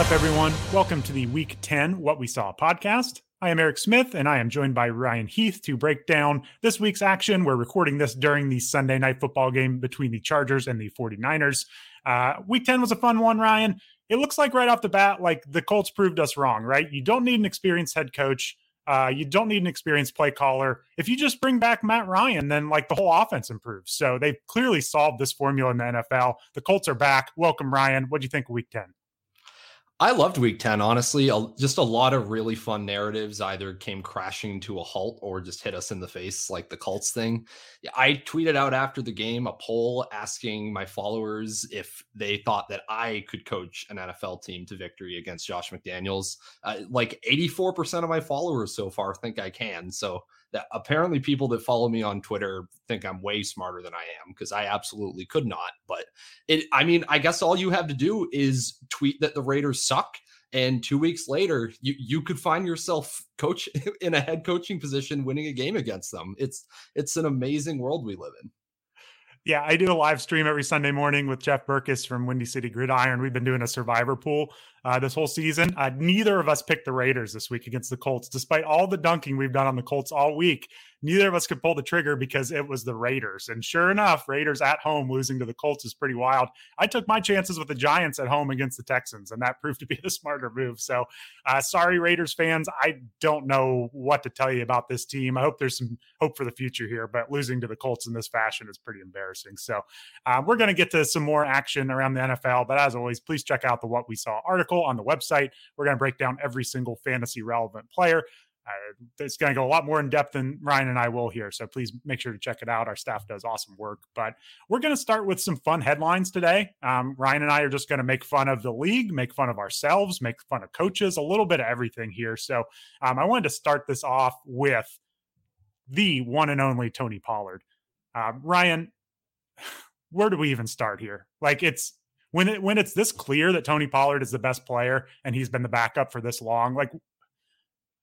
Up, everyone? Welcome to the Week 10 What We Saw podcast. I am Eric Smith, and I am joined by Ryan Heath to break down this week's action. We're recording this during the Sunday night football game between the Chargers and the 49ers. Uh, week 10 was a fun one, Ryan. It looks like right off the bat, like the Colts proved us wrong, right? You don't need an experienced head coach. Uh, you don't need an experienced play caller. If you just bring back Matt Ryan, then like the whole offense improves. So they've clearly solved this formula in the NFL. The Colts are back. Welcome, Ryan. What do you think of week 10? I loved week 10, honestly. Just a lot of really fun narratives either came crashing to a halt or just hit us in the face, like the Colts thing. I tweeted out after the game a poll asking my followers if they thought that I could coach an NFL team to victory against Josh McDaniels. Uh, like 84% of my followers so far think I can. So that apparently people that follow me on Twitter think I'm way smarter than I am because I absolutely could not. But it, I mean, I guess all you have to do is tweet that the Raiders suck. And two weeks later, you, you could find yourself coach in a head coaching position, winning a game against them. It's it's an amazing world we live in. Yeah, I do a live stream every Sunday morning with Jeff Berckes from Windy City Gridiron. We've been doing a survivor pool uh, this whole season. Uh, neither of us picked the Raiders this week against the Colts, despite all the dunking we've done on the Colts all week neither of us could pull the trigger because it was the Raiders. And sure enough, Raiders at home losing to the Colts is pretty wild. I took my chances with the Giants at home against the Texans, and that proved to be the smarter move. So, uh, sorry, Raiders fans. I don't know what to tell you about this team. I hope there's some hope for the future here, but losing to the Colts in this fashion is pretty embarrassing. So, uh, we're going to get to some more action around the NFL. But as always, please check out the What We Saw article on the website. We're going to break down every single fantasy relevant player. It's going to go a lot more in depth than Ryan and I will here. So please make sure to check it out. Our staff does awesome work. But we're going to start with some fun headlines today. Um, Ryan and I are just going to make fun of the league, make fun of ourselves, make fun of coaches, a little bit of everything here. So um, I wanted to start this off with the one and only Tony Pollard. Uh, Ryan, where do we even start here? Like it's when it when it's this clear that Tony Pollard is the best player and he's been the backup for this long, like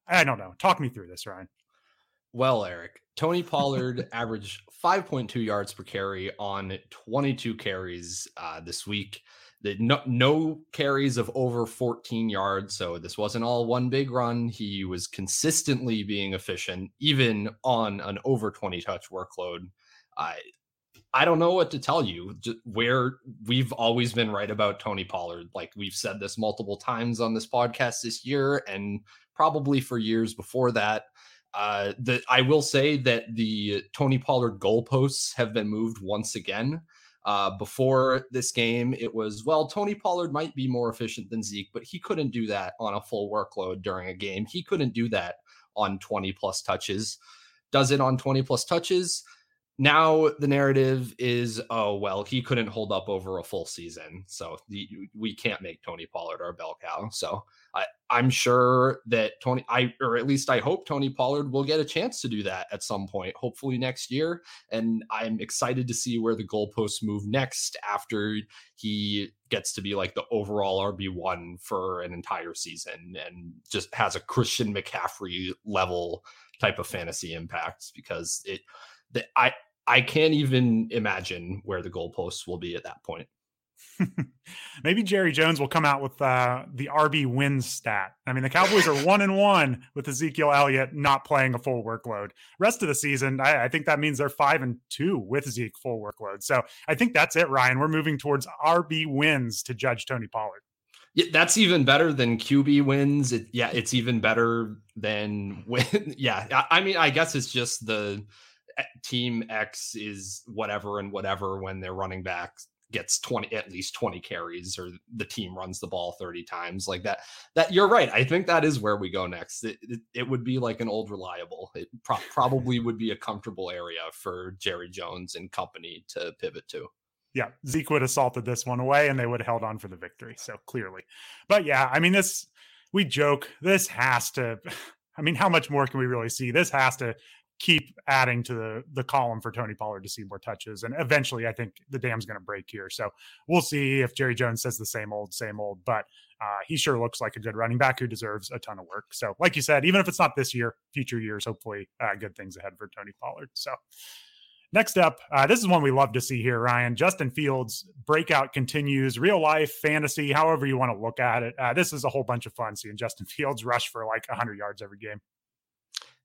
I don't know. Talk me through this, Ryan. Well, Eric, Tony Pollard averaged 5.2 yards per carry on 22 carries uh, this week. The no, no carries of over 14 yards. So this wasn't all one big run. He was consistently being efficient, even on an over 20 touch workload. I I don't know what to tell you. Just where we've always been right about Tony Pollard. Like we've said this multiple times on this podcast this year, and probably for years before that. Uh, the, I will say that the Tony Pollard goalposts have been moved once again. Uh, before this game, it was, well, Tony Pollard might be more efficient than Zeke, but he couldn't do that on a full workload during a game. He couldn't do that on 20 plus touches. Does it on 20 plus touches? Now the narrative is oh well he couldn't hold up over a full season so the, we can't make tony pollard our bell cow. So I, i'm sure that tony i or at least i hope tony pollard will get a chance to do that at some point hopefully next year and i'm excited to see where the goalposts move next after he gets to be like the overall rb1 for an entire season and just has a christian mccaffrey level type of fantasy impacts because it I I can't even imagine where the goalposts will be at that point. Maybe Jerry Jones will come out with uh, the RB wins stat. I mean, the Cowboys are one and one with Ezekiel Elliott not playing a full workload. Rest of the season, I, I, think that means they're five and two with Zeke full workload. So I think that's it, Ryan. We're moving towards RB wins to judge Tony Pollard. Yeah, that's even better than QB wins. It, yeah, it's even better than win. Yeah, I, I mean, I guess it's just the team X is whatever and whatever when their running back gets 20 at least 20 carries or the team runs the ball 30 times like that that you're right i think that is where we go next it, it, it would be like an old reliable it pro- probably would be a comfortable area for jerry jones and company to pivot to yeah zeke would have salted this one away and they would have held on for the victory so clearly but yeah i mean this we joke this has to I mean, how much more can we really see? This has to keep adding to the the column for Tony Pollard to see more touches. And eventually, I think the dam's going to break here. So we'll see if Jerry Jones says the same old, same old. But uh, he sure looks like a good running back who deserves a ton of work. So, like you said, even if it's not this year, future years, hopefully, uh, good things ahead for Tony Pollard. So. Next up, uh, this is one we love to see here, Ryan. Justin Fields breakout continues, real life, fantasy, however you want to look at it. Uh, this is a whole bunch of fun seeing Justin Fields rush for like 100 yards every game.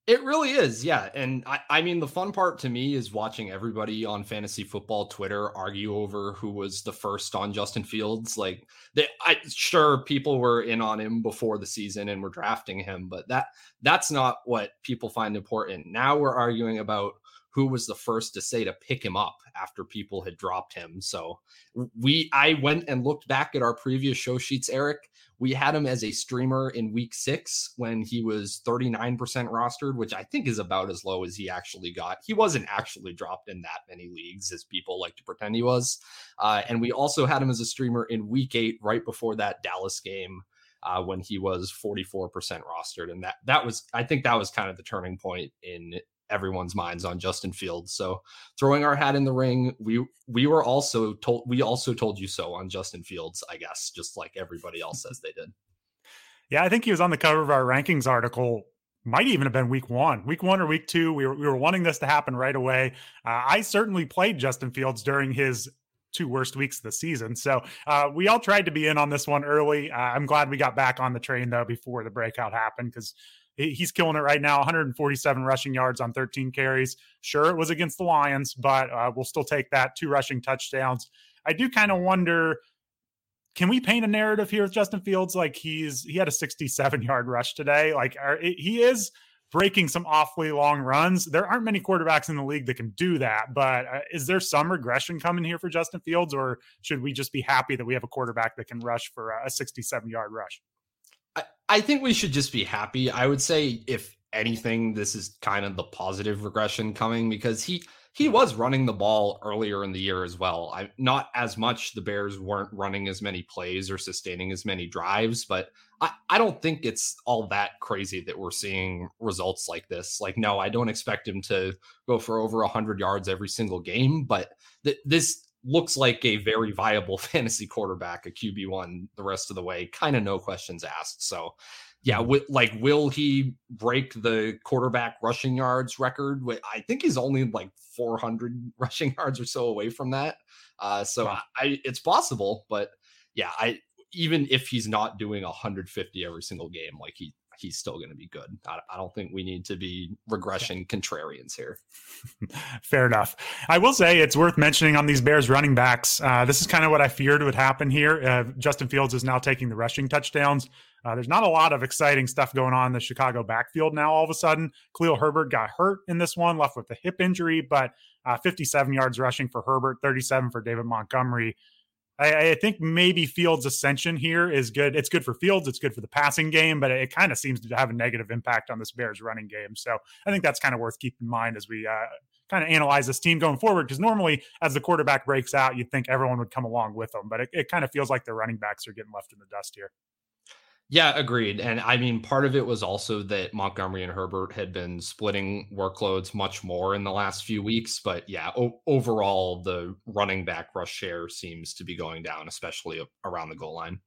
It really is, yeah. And I, I mean, the fun part to me is watching everybody on fantasy football Twitter argue over who was the first on Justin Fields. Like, they, I sure people were in on him before the season and were drafting him, but that that's not what people find important. Now we're arguing about who was the first to say to pick him up after people had dropped him. So we I went and looked back at our previous show sheets, Eric. We had him as a streamer in week six when he was 39% rostered, which I think is about as low as he actually got. He wasn't actually dropped in that many leagues as people like to pretend he was. Uh, and we also had him as a streamer in week eight, right before that Dallas game. Uh, when he was 44% rostered. And that that was, I think that was kind of the turning point in everyone's minds on Justin Fields. So throwing our hat in the ring, we we were also told we also told you so on Justin Fields, I guess, just like everybody else says they did. Yeah, I think he was on the cover of our rankings article. Might even have been week one, week one or week two. We were, we were wanting this to happen right away. Uh, I certainly played Justin Fields during his two worst weeks of the season. So uh, we all tried to be in on this one early. Uh, I'm glad we got back on the train though before the breakout happened because he's killing it right now 147 rushing yards on 13 carries. Sure it was against the lions but uh, we'll still take that two rushing touchdowns. I do kind of wonder can we paint a narrative here with justin fields? Like he's he had a 67 yard rush today. Like are, he is breaking some awfully long runs. There aren't many quarterbacks in the league that can do that but uh, is there some regression coming here for justin fields or should we just be happy that we have a quarterback that can rush for a 67 yard rush I, think we should just be happy. I would say, if anything, this is kind of the positive regression coming because he he was running the ball earlier in the year as well. I not as much. The Bears weren't running as many plays or sustaining as many drives, but I, I don't think it's all that crazy that we're seeing results like this. Like, no, I don't expect him to go for over hundred yards every single game, but th- this looks like a very viable fantasy quarterback, a QB one the rest of the way, kind of no questions asked. So, yeah, mm-hmm. w- like will he break the quarterback rushing yards record? I think he's only like 400 rushing yards or so away from that. Uh, so wow. I, it's possible, but yeah, I even if he's not doing 150 every single game, like he he's still going to be good. I, I, don't think we need to be regression contrarians here. Fair enough. I will say it's worth mentioning on these Bears running backs. Uh, this is kind of what I feared would happen here. Uh, Justin Fields is now taking the rushing touchdowns. Uh, there's not a lot of exciting stuff going on in the Chicago backfield now. All of a sudden, Khalil Herbert got hurt in this one, left with a hip injury, but uh, 57 yards rushing for Herbert, 37 for David Montgomery. I, I, think maybe Fields' ascension here is good. It's good for Fields. It's good for the passing game, but it, it kind of seems to have a negative impact on this Bears running game. So I think that's kind of worth keeping in mind as we uh, kind of analyze this team going forward. Because normally, as the quarterback breaks out, you'd think everyone would come along with them, but it, it kind of feels like the running backs are getting left in the dust here. Yeah, agreed. And I mean, part of it was also that Montgomery and Herbert had been splitting workloads much more in the last few weeks. But yeah, o- overall, the running back rush share seems to be going down, especially around the goal line.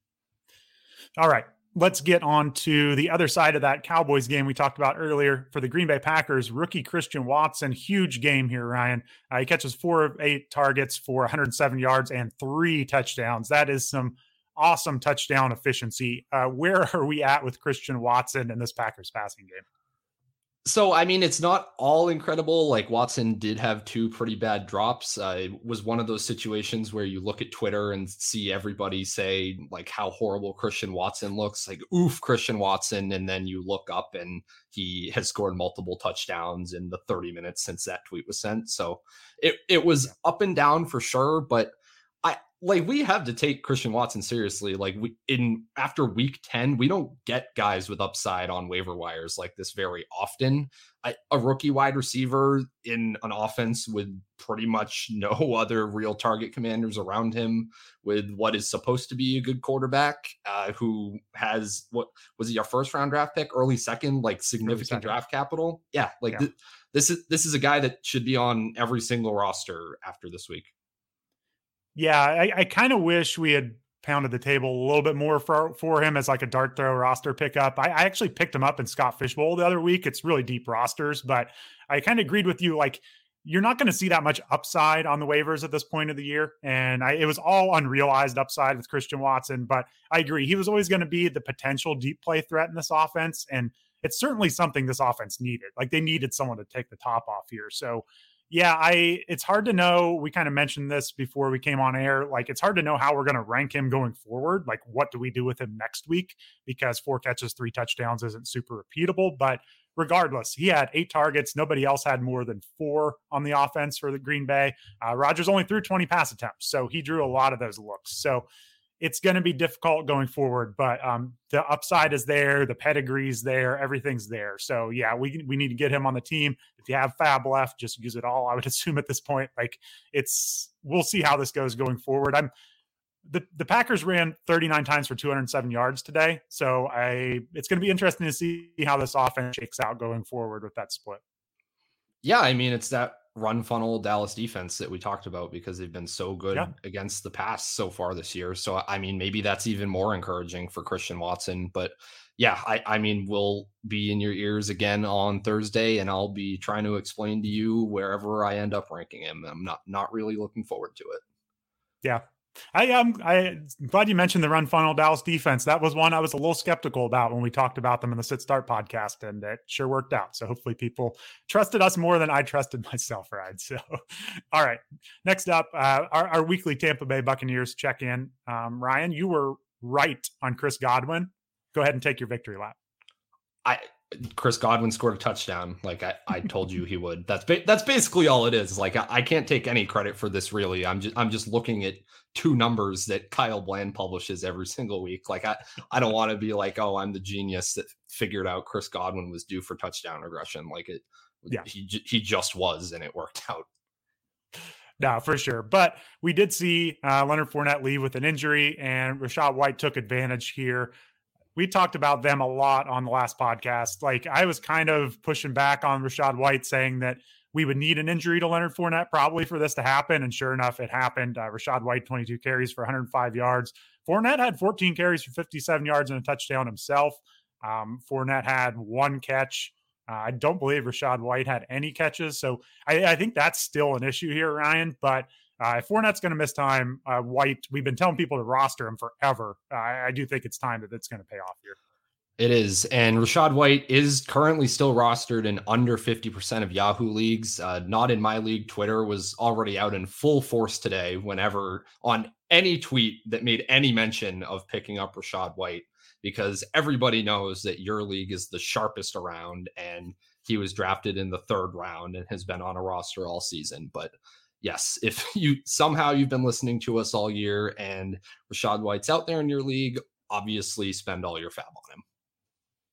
All right. Let's get on to the other side of that Cowboys game we talked about earlier for the Green Bay Packers. Rookie Christian Watson, huge game here, Ryan. Uh, he catches four of eight targets for 107 yards and three touchdowns. That is some awesome touchdown efficiency. Uh, where are we at with Christian Watson in this Packers passing game? So, I mean, it's not all incredible. Like Watson did have two pretty bad drops. Uh, it was one of those situations where you look at Twitter and see everybody say like how horrible Christian Watson looks, like oof, Christian Watson, and then you look up and he has scored multiple touchdowns in the 30 minutes since that tweet was sent. So it it was up and down for sure, but like we have to take Christian Watson seriously. Like we in after week 10, we don't get guys with upside on waiver wires like this very often. I, a rookie wide receiver in an offense with pretty much no other real target commanders around him, with what is supposed to be a good quarterback, uh, who has what was he a first round draft pick, early second, like significant draft capital? Yeah, like yeah. Th- this is this is a guy that should be on every single roster after this week. Yeah, I, I kind of wish we had pounded the table a little bit more for for him as like a dart throw roster pickup. I, I actually picked him up in Scott Fishbowl the other week. It's really deep rosters, but I kind of agreed with you. Like you're not going to see that much upside on the waivers at this point of the year. And I, it was all unrealized upside with Christian Watson. But I agree, he was always going to be the potential deep play threat in this offense. And it's certainly something this offense needed. Like they needed someone to take the top off here. So, yeah, I it's hard to know. We kind of mentioned this before we came on air. Like it's hard to know how we're going to rank him going forward. Like what do we do with him next week? Because four catches, three touchdowns isn't super repeatable, but regardless, he had eight targets. Nobody else had more than four on the offense for the Green Bay. Uh, Rodgers only threw 20 pass attempts, so he drew a lot of those looks. So it's going to be difficult going forward, but um, the upside is there, the pedigree's there, everything's there. So yeah, we we need to get him on the team. If you have Fab left, just use it all. I would assume at this point, like it's we'll see how this goes going forward. I'm the, the Packers ran 39 times for 207 yards today. So I it's going to be interesting to see how this offense shakes out going forward with that split. Yeah, I mean it's that run funnel Dallas defense that we talked about because they've been so good yeah. against the pass so far this year. So I mean maybe that's even more encouraging for Christian Watson, but yeah, I, I mean we'll be in your ears again on Thursday and I'll be trying to explain to you wherever I end up ranking him. I'm not not really looking forward to it. Yeah, I am. I'm glad you mentioned the run funnel Dallas defense. That was one I was a little skeptical about when we talked about them in the Sit Start podcast, and it sure worked out. So hopefully, people trusted us more than I trusted myself. Right. So, all right. Next up, uh, our, our, weekly Tampa Bay Buccaneers check in. Um, Ryan, you were right on Chris Godwin. Go ahead and take your victory lap. I Chris Godwin scored a touchdown, like I, I told you he would. That's ba- that's basically all it is. Like I, I, can't take any credit for this. Really, I'm just I'm just looking at two numbers that Kyle Bland publishes every single week. Like I I don't want to be like, oh, I'm the genius that figured out Chris Godwin was due for touchdown regression. Like it, yeah, he he just was, and it worked out. No, for sure. But we did see uh, Leonard Fournette leave with an injury, and Rachaad White took advantage here we talked about them a lot on the last podcast. Like I was kind of pushing back on Rachaad White, saying that we would need an injury to Leonard Fournette probably for this to happen. And sure enough, it happened. Uh, Rachaad White, 22 carries for 105 yards. Fournette had 14 carries for 57 yards and a touchdown himself. Um, Fournette had one catch. Uh, I don't believe Rachaad White had any catches. So I, I think that's still an issue here, Ryan. But uh, if Fournette's going to miss time, uh, White, we've been telling people to roster him forever. Uh, I do think it's time that it's going to pay off here. It is. And Rachaad White is currently still rostered in under 50% of Yahoo leagues. Uh, not in my league. Twitter was already out in full force today whenever on any tweet that made any mention of picking up Rachaad White, because everybody knows that your league is the sharpest around and he was drafted in the third round and has been on a roster all season. But yes, if you somehow you've been listening to us all year and Rachaad White's out there in your league, obviously spend all your fab on him.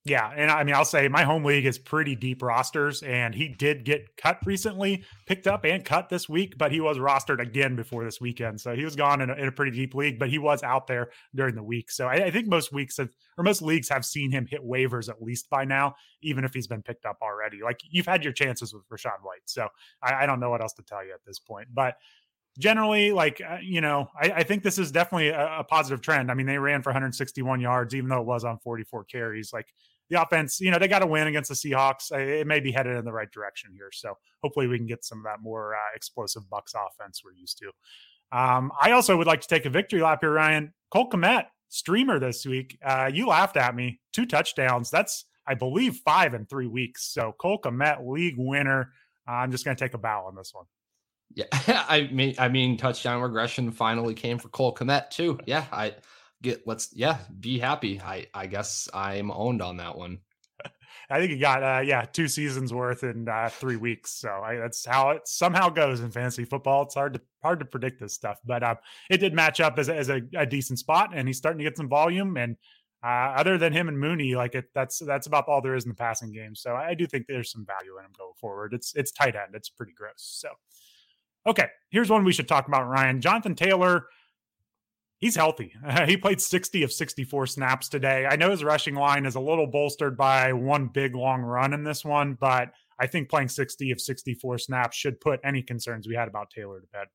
Yeah, and I mean, I'll say my home league is pretty deep rosters, and he did get cut recently, picked up and cut this week, but he was rostered again before this weekend, so he was gone in a, in a pretty deep league, but he was out there during the week. So I, I, think most weeks have, or most leagues have seen him hit waivers at least by now, even if he's been picked up already. Like you've had your chances with Rachaad White, so I, I don't know what else to tell you at this point, but generally like uh, you know I, I, think this is definitely a, a, positive trend i mean they ran for 161 yards even though it was on 44 carries like the offense, you know, they got to win against the Seahawks. It may be headed in the right direction here. So hopefully we can get some of that more uh, explosive Bucks offense we're used to. Um, I also would like to take a victory lap here, Ryan. Cole Kmet, streamer this week. Uh, you laughed at me. Two touchdowns. That's, I believe, five in three weeks. So Cole Kmet, league winner. Uh, I'm just going to take a bow on this one. Yeah, I mean, I mean, touchdown regression finally came for Cole Kmet too. Yeah, I get let's yeah be happy i i guess i'm owned on that one i think he got uh yeah two seasons worth in uh three weeks so I, that's how it somehow goes in fantasy football it's hard to hard to predict this stuff but um it did match up as, as a, a decent spot and he's starting to get some volume and uh, other than him and Mooney, like it, that's that's about all there is in the passing game. So I do think there's some value in him going forward. It's it's tight end. It's pretty gross. So okay, here's one we should talk about. Ryan Jonathan Taylor he's healthy. Uh, he played 60 of 64 snaps today. I know his rushing line is a little bolstered by one big long run in this one, but I think playing 60 of 64 snaps should put any concerns we had about Taylor to bed.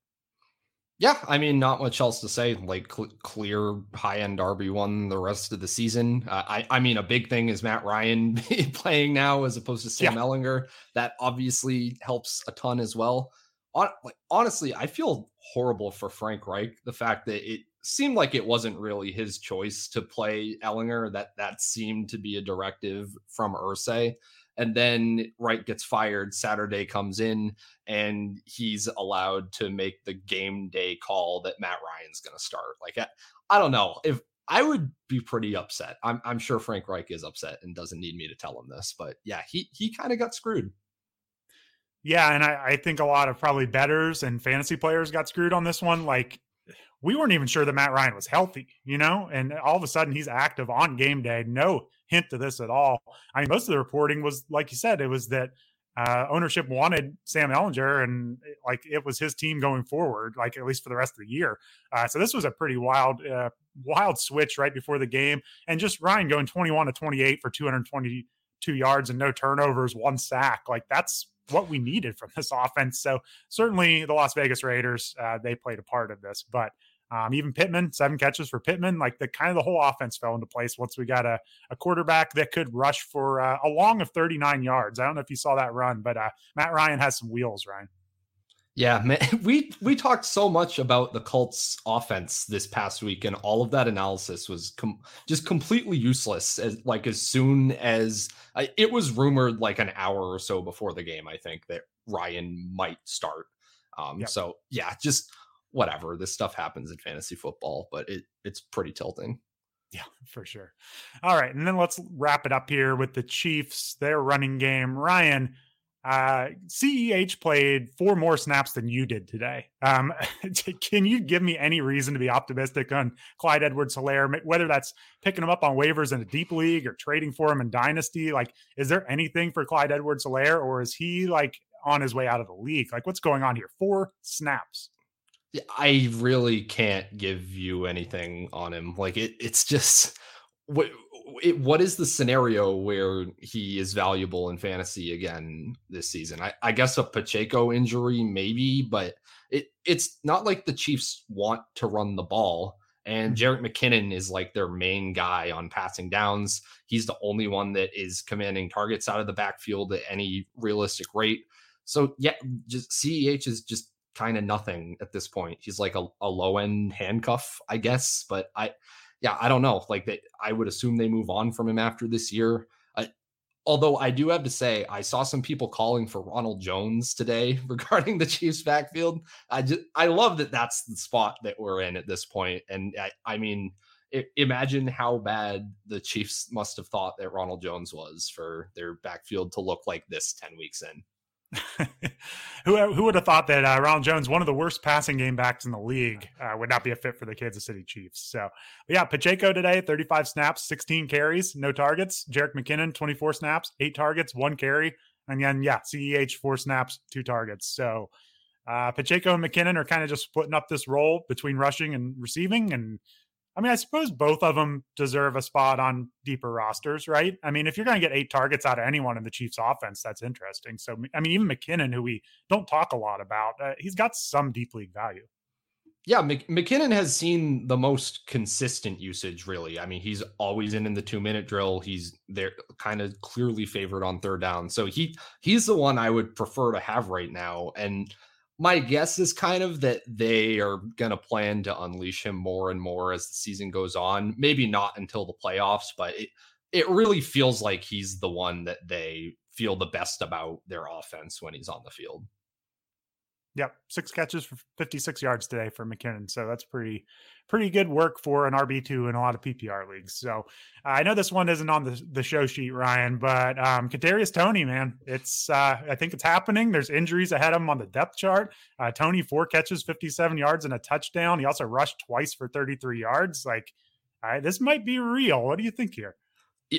Yeah, I mean, not much else to say. Like cl- clear high end RB one the rest of the season. Uh, I, I mean, a big thing is Matt Ryan playing now as opposed to Sam yeah. Ehlinger. That obviously helps a ton as well. On, like, honestly, I feel horrible for Frank Reich. The fact that it seemed like it wasn't really his choice to play Ehlinger. That that seemed to be a directive from Irsay and then Reich gets fired. Saturday comes in, and he's allowed to make the game day call that Matt Ryan's going to start. Like, I, I, don't know if I would be pretty upset. I'm, I'm sure Frank Reich is upset and doesn't need me to tell him this, but yeah, he he kind of got screwed. Yeah, and I, I think a lot of probably bettors and fantasy players got screwed on this one. Like we weren't even sure that Matt Ryan was healthy, you know, and all of a sudden he's active on game day. No hint to this at all. I mean, most of the reporting was, like you said, it was that uh, ownership wanted Sam Ehlinger and like it was his team going forward, like at least for the rest of the year. Uh, so this was a pretty wild, uh, wild switch right before the game, and just Ryan going 21 to 28 for 222 yards and no turnovers, one sack. Like that's what we needed from this offense. So certainly the Las Vegas Raiders, uh, they played a part of this, but um, even Pittman, seven catches for Pittman. Like the kind of the whole offense fell into place once we got a, a quarterback that could rush for uh, a long of 39 yards. I don't know if you saw that run, but uh, Matt Ryan has some wheels, Ryan. Yeah, man, we we talked so much about the Colts offense this past week, and all of that analysis was com- just completely useless. As like as soon as uh, it was rumored, like an hour or so before the game, I think that Ryan might start. Um, yep. So yeah, just whatever. This stuff happens in fantasy football, but it it's pretty tilting. Yeah, for sure. All right, and then let's wrap it up here with the Chiefs. Their running game, Ryan. Uh, CEH played four more snaps than you did today. Um, can you give me any reason to be optimistic on Clyde Edwards Helaire, whether that's picking him up on waivers in a deep league or trading for him in Dynasty? Like, is there anything for Clyde Edwards Helaire, or is he like on his way out of the league? Like, what's going on here? Four snaps. I really can't give you anything on him. Like it, it's just what it, what is the scenario where he is valuable in fantasy again this season? I, I guess a Pacheco injury, maybe, but it it's not like the Chiefs want to run the ball. And mm-hmm. McKinnon is like their main guy on passing downs. He's the only one that is commanding targets out of the backfield at any realistic rate. So yeah, just CEH is just kind of nothing at this point. He's like a, a low end handcuff, I guess. But I, yeah, I don't know. Like that, I would assume they move on from him after this year. although I do have to say, I saw some people calling for Ronald Jones today regarding the Chiefs' backfield. I just, I love that that's the spot that we're in at this point. And I, I mean, imagine how bad the Chiefs must have thought that Ronald Jones was for their backfield to look like this 10 weeks in. who who would have thought that uh, Ronald Jones, one of the worst passing game backs in the league, uh, would not be a fit for the Kansas City Chiefs? So, yeah, Pacheco today, 35 snaps, 16 carries, no targets. Jerick McKinnon, 24 snaps, eight targets, one carry. And then, yeah, CEH, four snaps, two targets. So, uh, Pacheco and McKinnon are kind of just splitting up this role between rushing and receiving. And I mean, I suppose both of them deserve a spot on deeper rosters, right? I mean, if you're going to get eight targets out of anyone in the Chiefs offense, that's interesting. So, I mean, even McKinnon, who we don't talk a lot about, uh, he's got some deep league value. Yeah, McKinnon has seen the most consistent usage, really. I mean, he's always in in the two minute drill. He's there, kind of clearly favored on third down. So he he's the one I would prefer to have right now. And my guess is kind of that they are going to plan to unleash him more and more as the season goes on. Maybe not until the playoffs, but it it really feels like he's the one that they feel the best about their offense when he's on the field. Yep, six catches for 56 yards today for McKinnon. So that's pretty pretty good work for an RB2 in a lot of PPR leagues. So uh, I know this one isn't on the, the show sheet, Ryan, but um, Kadarius Toney, man, it's uh, I think it's happening. There's injuries ahead of him on the depth chart. Uh, Toney four catches, 57 yards and a touchdown. He also rushed twice for 33 yards. Like this might be real. What do you think here?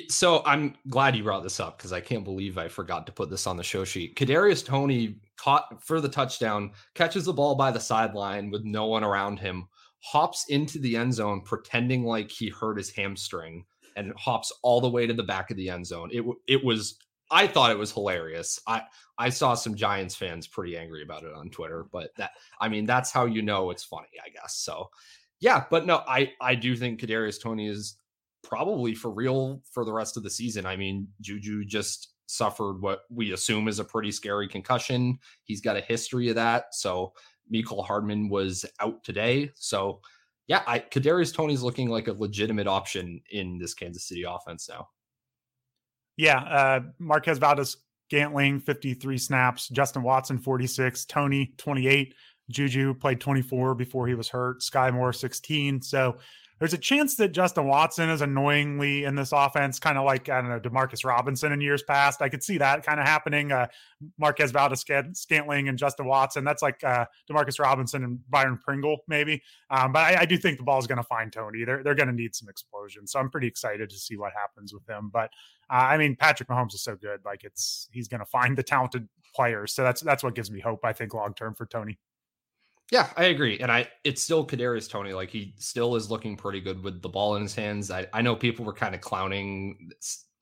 So I'm glad you brought this up because I can't believe I forgot to put this on the show sheet. Kadarius Toney caught for the touchdown, catches the ball by the sideline with no one around him, hops into the end zone pretending like he hurt his hamstring, and hops all the way to the back of the end zone. It it was I thought it was hilarious. I I saw some Giants fans pretty angry about it on Twitter, but that I mean that's how you know it's funny, I guess. So yeah, but no, I I do think Kadarius Toney is probably for real for the rest of the season. I mean, Juju just suffered what we assume is a pretty scary concussion. He's got a history of that. So Mecole Hardman was out today. So yeah, I Kadarius Toney's looking like a legitimate option in this Kansas City offense now. Yeah, uh, Marquez Valdes Scantling 53 snaps, Justin Watson 46, Toney 28, Juju played 24 before he was hurt, Skyy Moore 16. So there's a chance that Justin Watson is annoyingly in this offense, kind of like, I don't know, Demarcus Robinson in years past. I could see that kind of happening. Uh, Marquez Valdes Scantling and Justin Watson. That's like uh, Demarcus Robinson and Byron Pringle, maybe. Um, but I, I, do think the ball is going to find Toney. They're, they're going to need some explosion. So I'm pretty excited to see what happens with him. But uh, I mean, Patrick Mahomes is so good. Like it's, he's going to find the talented players. So that's, that's what gives me hope, I think, long term for Toney. Yeah, I agree. And I it's still Kadarius Toney. Like he still is looking pretty good with the ball in his hands. I, I know people were kind of clowning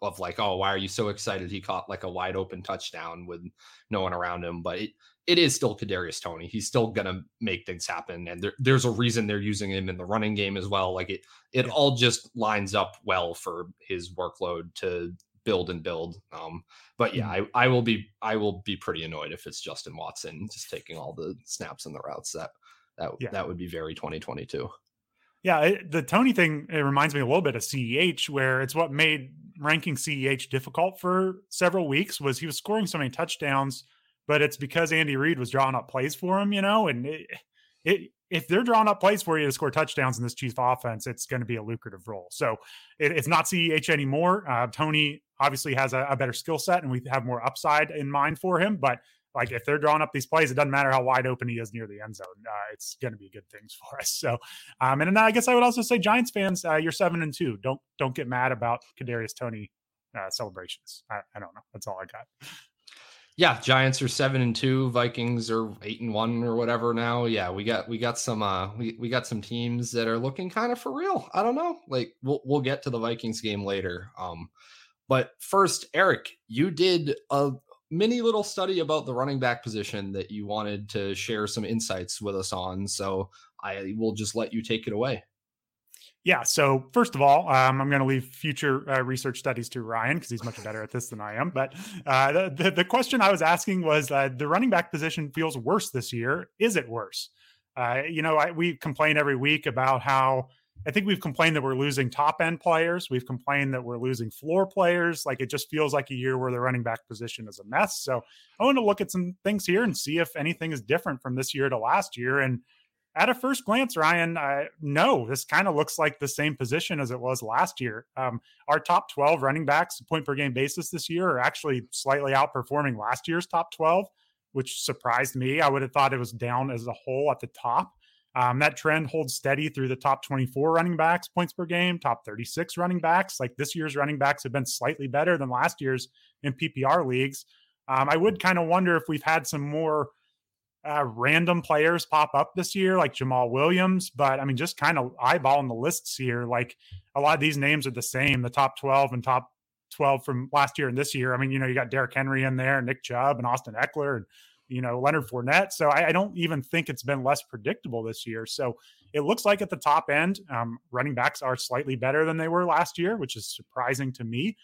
of like, oh, why are you so excited? He caught like a wide open touchdown with no one around him. But it, it is still Kadarius Toney. He's still gonna make things happen. And there, there's a reason they're using him in the running game as well. Like it it yeah. all just lines up well for his workload to build and build. Um, but yeah, mm-hmm. I, I will be I will be pretty annoyed if it's Justin Watson just taking all the snaps and the routes. That that yeah. that would be very 2022. Yeah, it, the Toney thing it reminds me a little bit of CEH, where it's what made ranking CEH difficult for several weeks was he was scoring so many touchdowns, but it's because Andy Reid was drawing up plays for him, you know, and it, it if they're drawing up plays for you to score touchdowns in this Chiefs offense, it's going to be a lucrative role. So it, it's not CEH anymore. Uh, Toney obviously has a, a better skill set and we have more upside in mind for him. But like if they're drawing up these plays, it doesn't matter how wide open he is near the end zone. Uh, it's going to be good things for us. So, um, and then I guess I would also say Giants fans, uh, you're seven and two. Don't don't get mad about Kadarius Toney uh, celebrations. I, I don't know. That's all I got yeah, Giants are seven and two, Vikings are eight and one or whatever now. Yeah, we got we got some uh we, we got some teams that are looking kind of for real. I don't know. Like we'll we'll get to the Vikings game later. Um but first, Eric, you did a mini little study about the running back position that you wanted to share some insights with us on. So I will just let you take it away. Yeah. So first of all, um, I'm going to leave future uh, research studies to Ryan because he's much better at this than I am. But uh, the, the question I was asking was uh, the running back position feels worse this year. Is it worse? Uh, you know, I, we complain every week about how I think we've complained that we're losing top end players. We've complained that we're losing floor players. Like it just feels like a year where the running back position is a mess. So I want to look at some things here and see if anything is different from this year to last year. And at a first glance, Ryan, uh, no, this kind of looks like the same position as it was last year. Um, our top 12 running backs, point per game basis this year, are actually slightly outperforming last year's top 12, which surprised me. I would have thought it was down as a whole at the top. Um, that trend holds steady through the top 24 running backs, points per game, top 36 running backs. Like this year's running backs have been slightly better than last year's in PPR leagues. Um, I would kind of wonder if we've had some more uh, random players pop up this year, like Jamaal Williams. But I mean, just kind of eyeballing the lists here, like a lot of these names are the same the top 12 and top 12 from last year and this year. I mean, you know, you got Derrick Henry in there, Nick Chubb, and Austin Ekeler, and, you know, Leonard Fournette. So I, I don't even think it's been less predictable this year. So it looks like at the top end, um, running backs are slightly better than they were last year, which is surprising to me.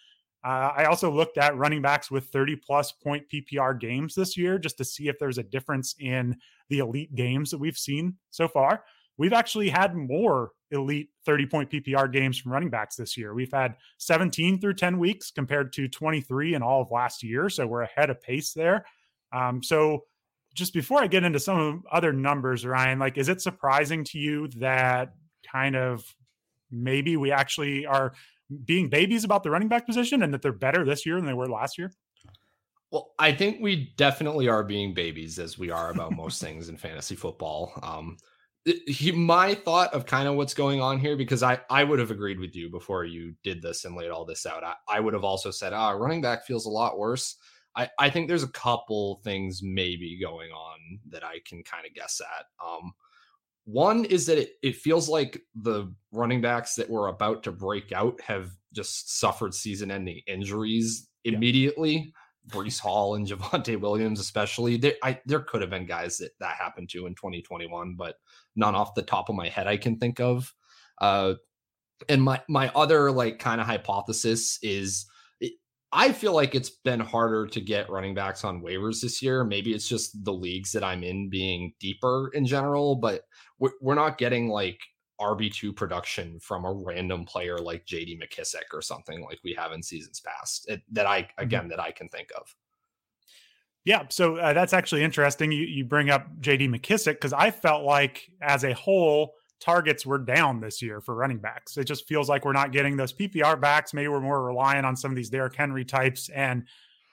Uh, I also looked at running backs with 30 plus point PPR games this year just to see if there's a difference in the elite games that we've seen so far. We've actually had more elite 30 point PPR games from running backs this year. We've had 17 through 10 weeks compared to 23 in all of last year. So we're ahead of pace there. Um, so just before I get into some other numbers, Ryan, like, is it surprising to you that kind of maybe we actually are being babies about the running back position and that they're better this year than they were last year? Well, I think we definitely are being babies as we are about most things in fantasy football. Um, he, my thought of kind of what's going on here, because I, I would have agreed with you before you did this and laid all this out. I, I would have also said, ah, running back feels a lot worse. I, I think there's a couple things maybe going on that I can kind of guess at. Um, one is that it, it feels like the running backs that were about to break out have just suffered season ending injuries immediately. Yeah. Breece Hall and Javonte Williams, especially. There, I, there could have been guys that that happened to in 2021, but none off the top of my head I can think of. Uh, and my my other like kind of hypothesis is I feel like it's been harder to get running backs on waivers this year. Maybe it's just the leagues that I'm in being deeper in general, but we're, not getting like RB2 production from a random player like JD McKissic or something like we have in seasons past it, that I, mm-hmm. again, that I can think of. Yeah, so uh, that's actually interesting. You, you bring up JD McKissic because I felt like as a whole, targets were down this year for running backs. It just feels like we're not getting those PPR backs. Maybe we're more reliant on some of these Derrick Henry types. And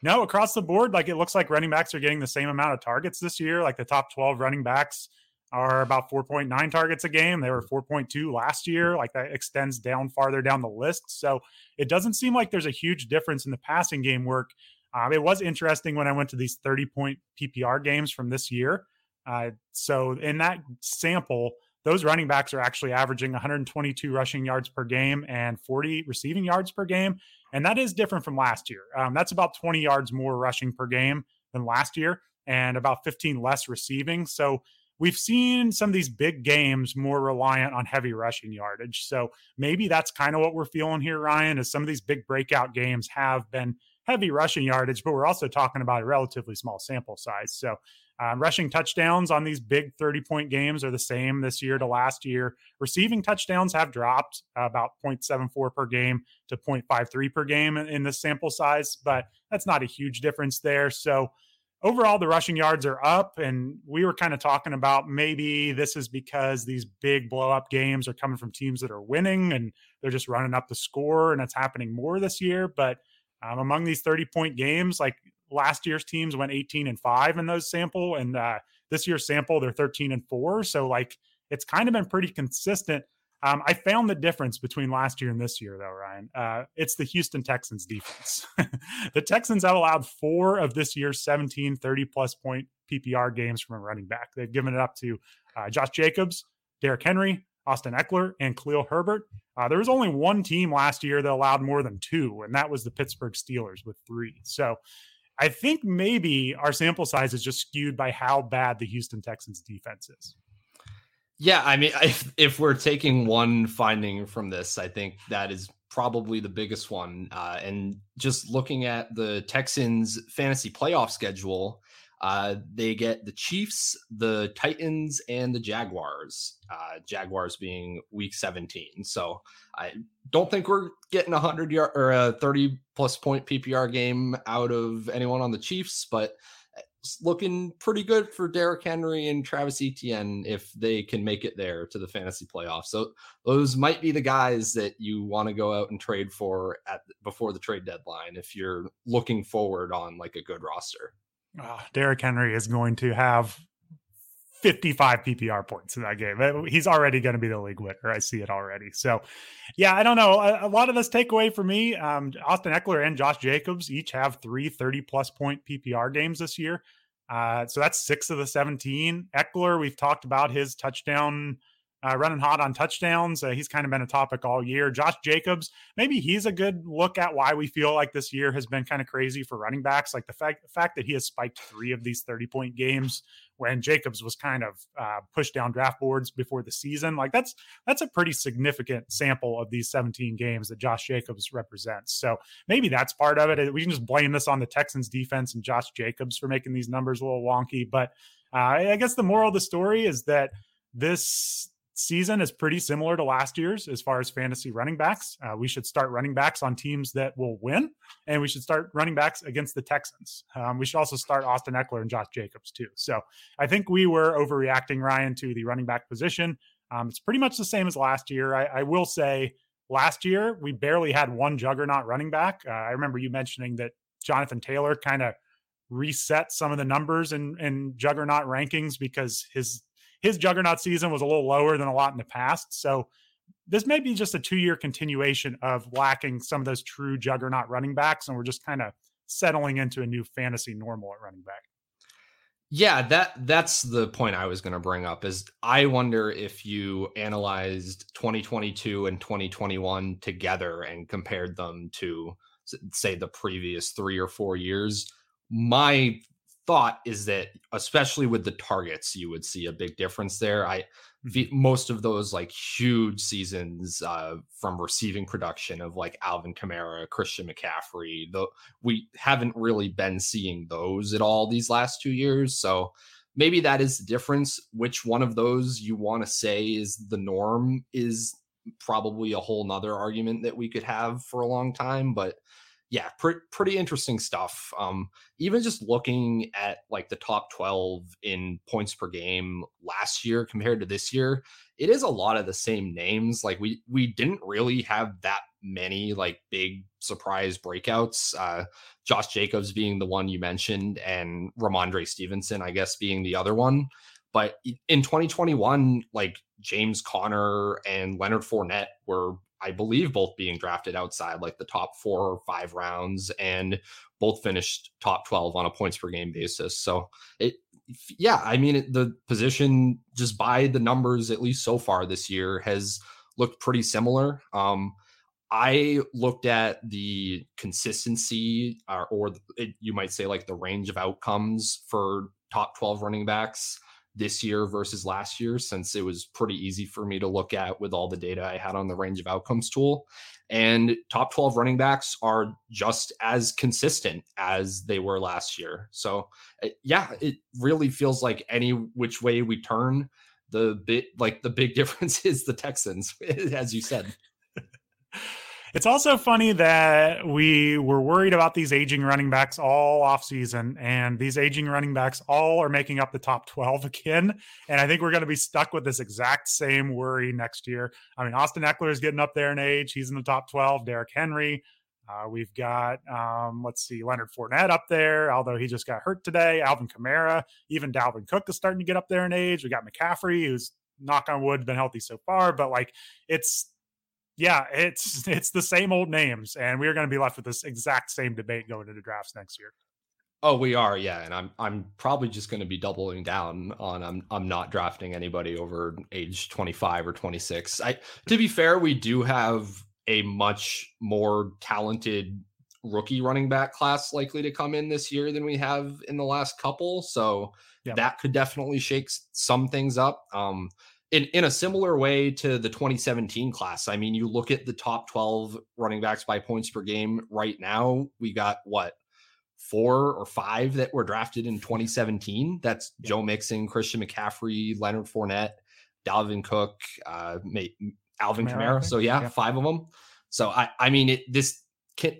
no, across the board, like it looks like running backs are getting the same amount of targets this year. Like the top 12 running backs are about 4.9 targets a game. They were 4.2 last year. Like that extends down farther down the list. So it doesn't seem like there's a huge difference in the passing game work. Um, it was interesting when I went to these 30 point PPR games from this year. Uh, so in that sample, those running backs are actually averaging 122 rushing yards per game and 40 receiving yards per game. And that is different from last year. Um, that's about 20 yards more rushing per game than last year and about 15 less receiving. So we've seen some of these big games more reliant on heavy rushing yardage. So maybe that's kind of what we're feeling here, Ryan, is some of these big breakout games have been heavy rushing yardage, but we're also talking about a relatively small sample size. So um, rushing touchdowns on these big 30 point games are the same this year to last year. Receiving touchdowns have dropped about 0.74 per game to 0.53 per game in, in this sample size, but that's not a huge difference there. So, overall, the rushing yards are up. And we were kind of talking about maybe this is because these big blow up games are coming from teams that are winning and they're just running up the score, and it's happening more this year. But um, among these 30 point games, like last year's teams went 18 and 5 in those sample and uh, this year's sample they're 13 and 4 so like it's kind of been pretty consistent. Um, i found the difference between last year and this year though ryan. Uh, it's the houston texans defense. The texans have allowed four of this year's 17 30 plus point ppr games from a running back. They've given it up to uh, josh jacobs Derrick henry austin ekeler and khalil herbert. Uh, there was only one team last year that allowed more than two, and that was the Pittsburgh Steelers with three. So I think maybe our sample size is just skewed by how bad the Houston Texans defense is. Yeah, I mean, if if we're taking one finding from this, I think that is probably the biggest one. Uh, and just looking at the Texans' fantasy playoff schedule, uh, they get the Chiefs, the Titans, and the Jaguars. Uh, Jaguars being Week 17. So I don't think we're getting a hundred yard or a 30 plus point PPR game out of anyone on the Chiefs, but it's looking pretty good for Derrick Henry and Travis Etienne if they can make it there to the fantasy playoffs. So those might be the guys that you want to go out and trade for at before the trade deadline if you're looking forward on like a good roster. Oh, Derrick Henry is going to have 55 PPR points in that game. Uh, he's already going to be the league winner. I see it already. So, yeah, I don't know. A, a lot of this takeaway for me, um, Austin Ekeler and Josh Jacobs each have three 30 plus point PPR games this year. Uh, so that's six of the 17. Ekeler, we've talked about his touchdown uh, running hot on touchdowns. Uh, he's kind of been a topic all year. Josh Jacobs, maybe he's a good look at why we feel like this year has been kind of crazy for running backs. Like the fact the fact that he has spiked three of these thirty point games when Jacobs was kind of uh, pushed down draft boards before the season. Like that's that's a pretty significant sample of these 17 games that Josh Jacobs represents. So maybe that's part of it. We can just blame this on the Texans defense and Josh Jacobs for making these numbers a little wonky. But uh, I guess the moral of the story is that this season is pretty similar to last year's as far as fantasy running backs. Uh, we should start running backs on teams that will win, and we should start running backs against the Texans. Um, we should also start Austin Ekeler and Josh Jacobs too. So I think we were overreacting, Ryan, to the running back position. Um, it's pretty much the same as last year. I, I, will say last year we barely had one juggernaut running back. Uh, I remember you mentioning that Jonathan Taylor kind of reset some of the numbers in juggernaut rankings because his his juggernaut season was a little lower than a lot in the past. So this may be just a two year continuation of lacking some of those true juggernaut running backs. And we're just kind of settling into a new fantasy normal at running back. Yeah, that that's the point I was going to bring up is I wonder if you analyzed 2022 and 2021 together and compared them to say the previous three or four years. My thought is that especially with the targets you would see a big difference there. I mm-hmm. most of those like huge seasons uh, from receiving production of like alvin kamara christian mccaffrey though we haven't really been seeing those at all these last two years. So maybe that is the difference. Which one of those you want to say is the norm is probably a whole nother argument that we could have for a long time but yeah, pre- pretty interesting stuff. Um, even just looking at like the top 12 in points per game last year compared to this year, it is a lot of the same names. Like we we didn't really have that many like big surprise breakouts. Uh, Josh Jacobs being the one you mentioned, and Rhamondre Stevenson, I guess, being the other one. But in 2021, like James Conner and Leonard Fournette were I believe both being drafted outside like the top four or five rounds and both finished top 12 on a points per game basis. So it, yeah, I mean, the position just by the numbers, at least so far this year, has looked pretty similar. Um, I looked at the consistency, uh, or it, you might say like the range of outcomes for top 12 running backs this year versus last year since it was pretty easy for me to look at with all the data I had on the range of outcomes tool. And top 12 running backs are just as consistent as they were last year. So, eh, yeah, it really feels like any which way we turn, the bit like the big difference is the Texans, as you said. It's also funny that we were worried about these aging running backs all offseason, and these aging running backs all are making up the top 12 again. And I think we're going to be stuck with this exact same worry next year. I mean, Austin Ekeler is getting up there in age. He's in the top 12. Derrick Henry. Uh, we've got, um, let's see, Leonard Fournette up there, although he just got hurt today. Alvin Kamara, even Dalvin Cook is starting to get up there in age. We got McCaffrey, who's knock on wood been healthy so far, but like it's yeah, it's it's the same old names, and we're going to be left with this exact same debate going into drafts next year. Oh, we are, yeah, and I'm I'm probably just going to be doubling down on I'm I'm not drafting anybody over age 25 or 26. I to be fair, we do have a much more talented rookie running back class likely to come in this year than we have in the last couple, so that could definitely shake some things up. Um, in, in a similar way to the 2017 class. I mean, you look at the top 12 running backs by points per game right now, we got what four or five that were drafted in 2017. That's yeah. Joe Mixon, Christian McCaffrey, Leonard Fournette, Dalvin Cook, uh, Alvin Kamara. Kamara. So yeah, yeah, five of them. So I, I mean, it, this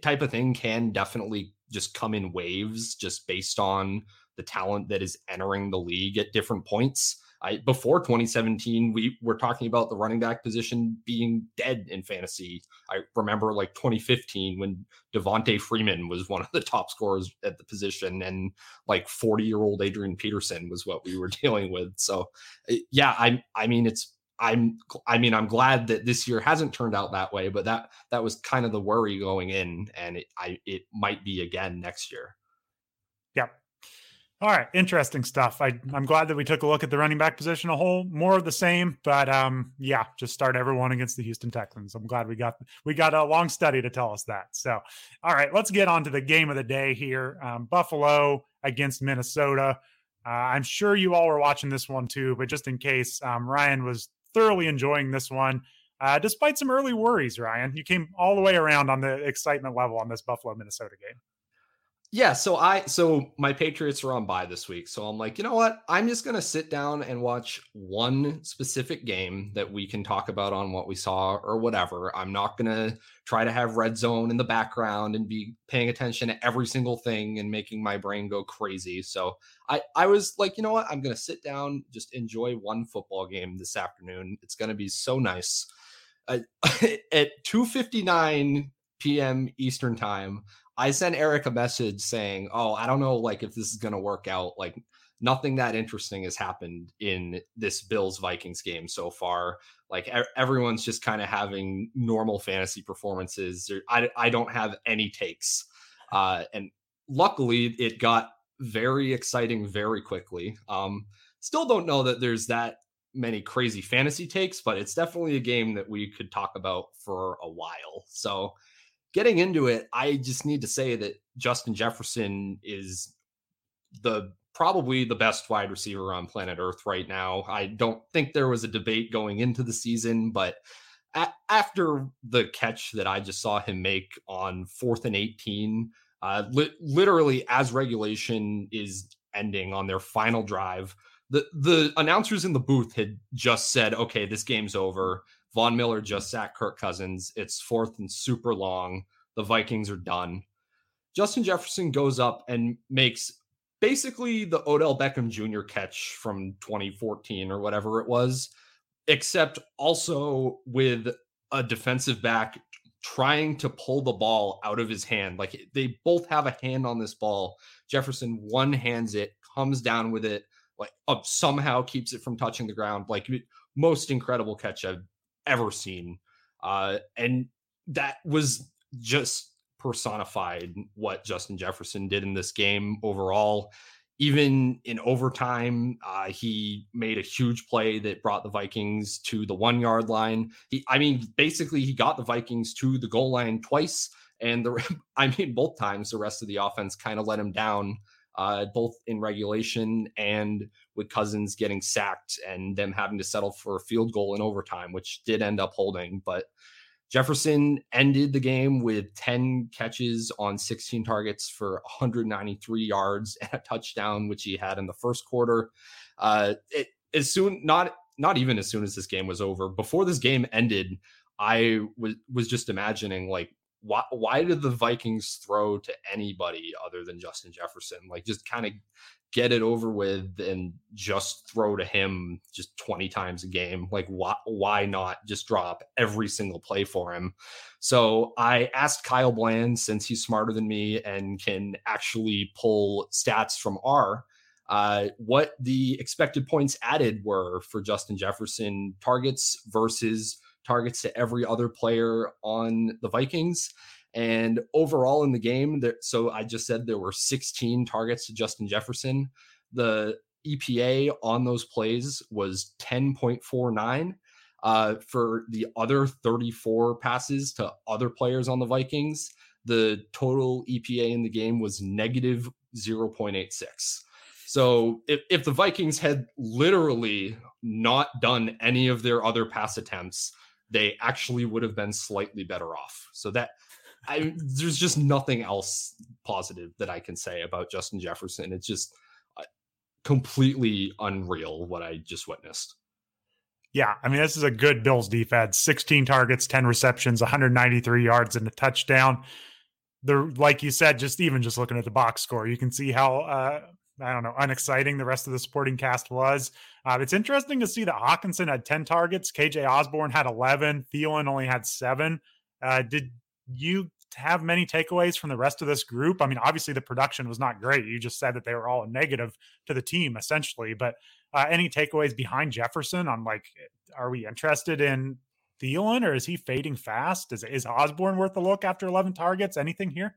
type of thing can definitely just come in waves, just based on the talent that is entering the league at different points. I before 2017, we were talking about the running back position being dead in fantasy. I remember like 2015 when Devonta Freeman was one of the top scorers at the position, and like 40 year old Adrian Peterson was what we were dealing with. So, eh, yeah, I I mean it's I'm I mean I'm glad that this year hasn't turned out that way, but that that was kind of the worry going in, and it I it might be again next year. All right, interesting stuff. I, I'm glad that we took a look at the running back position a whole more of the same, but um, yeah, just start everyone against the Houston Texans. I'm glad we got we got a long study to tell us that. So, all right, let's get on to the game of the day here. Um, Buffalo against Minnesota. Uh, I'm sure you all were watching this one too, but just in case, um, Ryan was thoroughly enjoying this one. Uh, despite some early worries, Ryan, you came all the way around on the excitement level on this Buffalo Minnesota game. Yeah, so I so my Patriots are on bye this week. So I'm like, you know what? I'm just to sit down and watch one specific game that we can talk about on what we saw or whatever. I'm not to try to have red zone in the background and be paying attention to every single thing and making my brain go crazy. So I I was like, you know what? I'm to sit down, just enjoy one football game this afternoon. It's to be so nice. Uh, at 2:59 p.m. Eastern time, I sent Eric a message saying, "Oh, I don't know, like if this is going to work out. Like nothing that interesting has happened in this Bills Vikings game so far. Like everyone's just kind of having normal fantasy performances. I I don't have any takes, uh, and luckily it got very exciting very quickly. Um, still don't know that there's that many crazy fantasy takes, but it's definitely a game that we could talk about for a while. So getting into it, I just need to say that Justin Jefferson is the probably the best wide receiver on planet Earth right now. I don't think there was a debate going into the season, but a- after the catch that I just saw him make on fourth and 18, uh, li- literally as regulation is ending on their final drive, the, the announcers in the booth had just said, okay, this game's over. Von Miller just sacked Kirk Cousins. It's fourth and super long. The Vikings are done. Justin Jefferson goes up and makes basically the Odell Beckham Jr. catch from 2014 or whatever it was, except also with a defensive back trying to pull the ball out of his hand. Like they both have a hand on this ball. Jefferson one hands it, comes down with it, like uh, somehow keeps it from touching the ground. Like most incredible catch I've ever seen. Uh, and that was just personified what Justin Jefferson did in this game overall. Even in overtime, uh, he made a huge play that brought the Vikings to the one yard line. He, I mean, basically, he got the Vikings to the goal line twice, and the, I mean, both times the rest of the offense kind of let him down, uh, both in regulation and with Cousins getting sacked and them having to settle for a field goal in overtime, which did end up holding, but Jefferson ended the game with 10 catches on 16 targets for 193 yards and a touchdown, which he had in the first quarter. Uh, it, as soon, not not even as soon as this game was over, before this game ended, I was was just imagining like why why did the Vikings throw to anybody other than Justin Jefferson? Like just kind of get it over with and just throw to him just 20 times a game like why why not just drop every single play for him so i asked kyle bland since he's smarter than me and can actually pull stats from r uh, what the expected points added were for justin jefferson targets versus targets to every other player on the vikings and overall in the game, there, so I just said there were 16 targets to Justin Jefferson. The EPA on those plays was 10.49. Uh, for the other 34 passes to other players on the Vikings, the total EPA in the game was negative 0.86. So if, if the Vikings had literally not done any of their other pass attempts, they actually would have been slightly better off. So that I there's just nothing else positive that I can say about Justin Jefferson. It's just uh, completely unreal what I just witnessed. Yeah, I mean this is a good Bills defense. 16 targets, 10 receptions, 193 yards and a touchdown. The like you said, just even just looking at the box score, you can see how uh, I don't know, unexciting the rest of the supporting cast was. Uh, it's interesting to see that Hockenson had 10 targets, KJ Osborn had 11, Thielen only had seven. Uh, did you have many takeaways from the rest of this group? I mean, obviously the production was not great. You just said that they were all negative to the team essentially, but uh, any takeaways behind Jefferson on like, are we interested in Thielen or is he fading fast? Is is Osborn worth a look after 11 targets? Anything here?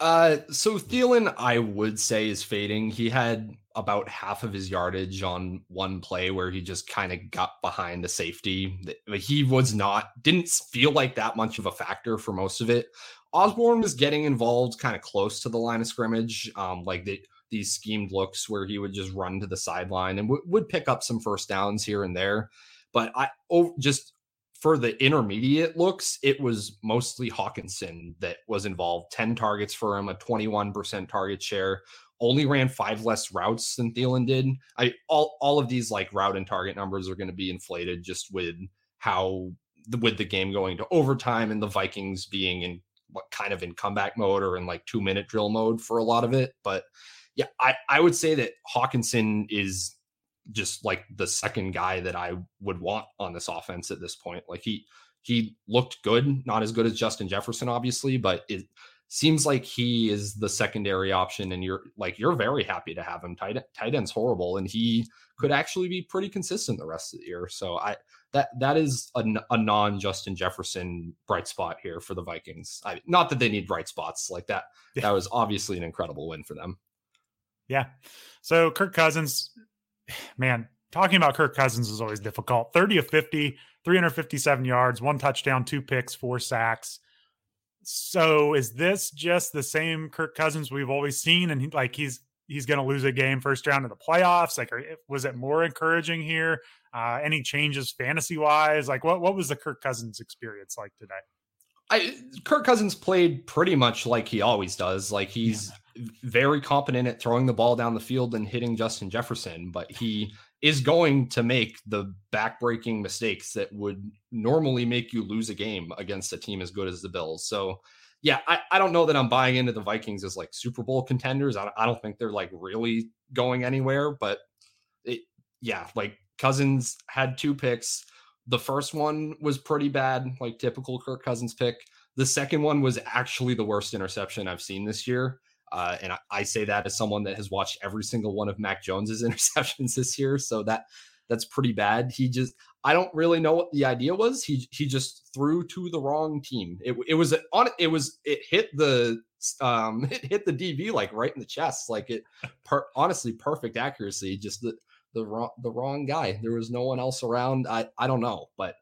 Uh, so Thielen, I would say, is fading. He had about half of his yardage on one play where he just kind of got behind the safety. He was not, didn't feel like that much of a factor for most of it. Osborn was getting involved kind of close to the line of scrimmage, um, like the, these schemed looks where he would just run to the sideline and w- would pick up some first downs here and there. But I oh, just for the intermediate looks, it was mostly Hockenson that was involved. 10 targets for him, a 21% target share. Only ran five less routes than Thielen did. I all all of these like route and target numbers are going to be inflated just with how with the game going to overtime and the Vikings being in what kind of in comeback mode or in like two minute drill mode for a lot of it. But yeah, I, I would say that Hockenson is just like the second guy that I would want on this offense at this point. Like he he looked good, not as good as Justin Jefferson, obviously, but it seems like he is the secondary option, and you're like you're very happy to have him. Tight tight end's horrible, and he could actually be pretty consistent the rest of the year. So I that that is a, a non Justin Jefferson bright spot here for the Vikings. I, not that they need bright spots like that. Yeah. That was obviously an incredible win for them. Yeah. So Kirk Cousins man, talking about Kirk Cousins is always difficult. 30 of 50, 357 yards, one touchdown, two picks, four sacks. so is this just the same Kirk Cousins we've always seen, and he, like he's he's going to lose a game first round of the playoffs? Like, was it more encouraging here? Uh, any changes fantasy wise? Like, what what was the Kirk Cousins experience like today? I Kirk Cousins played pretty much like he always does. Like he's yeah. very competent at throwing the ball down the field and hitting Justin Jefferson, but he is going to make the backbreaking mistakes that would normally make you lose a game against a team as good as the Bills. So, yeah, I, I don't know that I'm buying into the Vikings as like Super Bowl contenders. I, I don't think they're like really going anywhere, but it, yeah, like Cousins had two picks. The first one was pretty bad, like typical Kirk Cousins pick. The second one was actually the worst interception I've seen this year. Uh, and I, I, say that as someone that has watched every single one of Mac Jones's interceptions this year. So that that's pretty bad. He just I don't really know what the idea was. He he just threw to the wrong team. It, it was on it was it hit the um it hit the DB like right in the chest. Like it per, honestly perfect accuracy. Just the the wrong the wrong guy. There was no one else around. I I don't know, but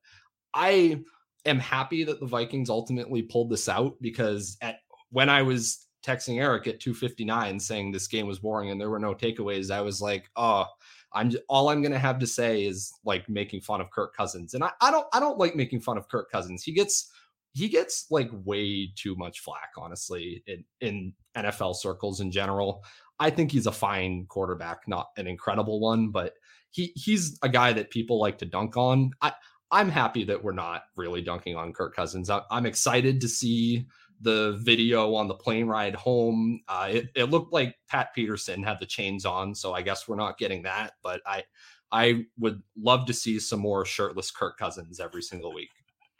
I am happy that the Vikings ultimately pulled this out because at when I was texting Eric at 259 saying this game was boring and there were no takeaways, I was like, oh, I'm all I'm gonna have to say is like making fun of Kirk Cousins. And I, I don't I don't like making fun of Kirk Cousins. He gets he gets like way too much flack, honestly, in, in NFL circles in general. I think he's a fine quarterback, not an incredible one, but he he's a guy that people like to dunk on. I I'm happy that we're not really dunking on Kirk Cousins. I, I'm excited to see the video on the plane ride home. Uh, it, it looked like Pat Peterson had the chains on, so I guess we're not getting that. But I, I would love to see some more shirtless Kirk Cousins every single week.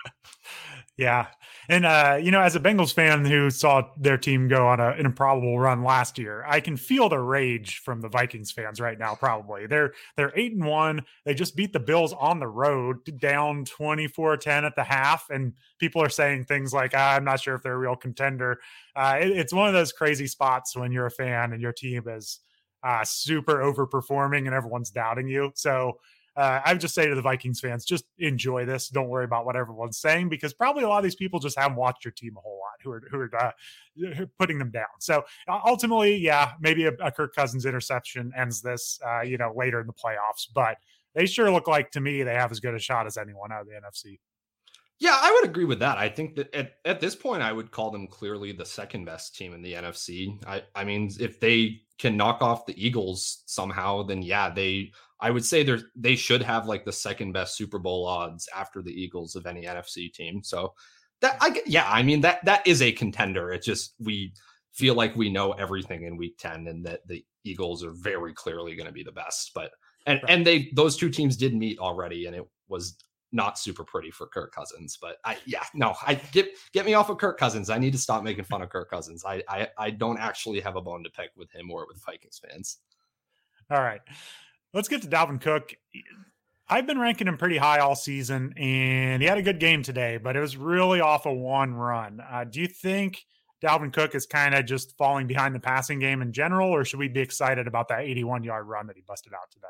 Yeah. And, uh, you know, as a Bengals fan who saw their team go on a, an improbable run last year, I can feel the rage from the Vikings fans right now, probably. They're they're eight and one. They just beat the Bills on the road down 24 10 at the half. And people are saying things like, ah, I'm not sure if they're a real contender. Uh, it, it's one of those crazy spots when you're a fan and your team is uh, super overperforming and everyone's doubting you. So, uh, I would just say to the Vikings fans, just enjoy this. Don't worry about what everyone's saying because probably a lot of these people just haven't watched your team a whole lot who are who are uh, putting them down. So ultimately, yeah, maybe a, a, Kirk Cousins interception ends this, uh, you know, later in the playoffs. But they sure look like to me they have as good a shot as anyone out of the NFC. Yeah, I would agree with that. I think that at, at this point, I would call them clearly the second best team in the NFC. I, I mean, if they can knock off the Eagles somehow, then yeah, they I would say they they should have like the second best Super Bowl odds after the Eagles of any NFC team. So that I yeah, I mean that that is a contender. It just we feel like we know everything in week 10 and that the Eagles are very clearly going to be the best. But and right. and they those two teams did meet already and it was not super pretty for Kirk Cousins. But I yeah, no, I get get me off of Kirk Cousins. I need to stop making fun of Kirk Cousins. I I, I don't actually have a bone to pick with him or with Vikings fans. All right. Let's get to Dalvin Cook. I've been ranking him pretty high all season, and he had a good game today, but it was really off a one run. Uh, do you think Dalvin Cook is kind of just falling behind the passing game in general, or should we be excited about that 81 yard run that he busted out today?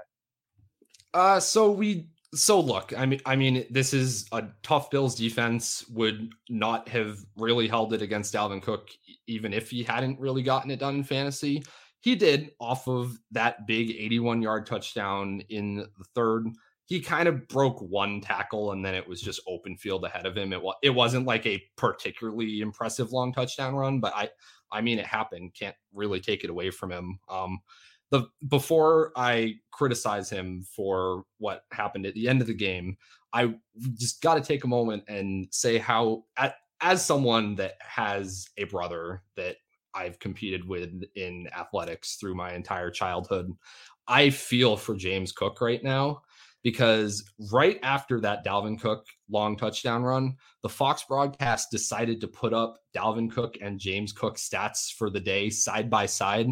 Uh, so we so look, I mean, I mean, this is a tough Bills defense. Would not have really held it against Dalvin Cook, even if he hadn't really gotten it done in fantasy he did off of that big 81 yard touchdown in the third. He kind of broke one tackle and then it was just open field ahead of him. It was it wasn't like a particularly impressive long touchdown run, but I I mean it happened. Can't really take it away from him. Um the before I criticize him for what happened at the end of the game, I just got to take a moment and say how at, as someone that has a brother that I've competed with in athletics through my entire childhood. I feel for James Cook right now because right after that Dalvin Cook long touchdown run, the Fox broadcast decided to put up Dalvin Cook and James Cook stats for the day side by side.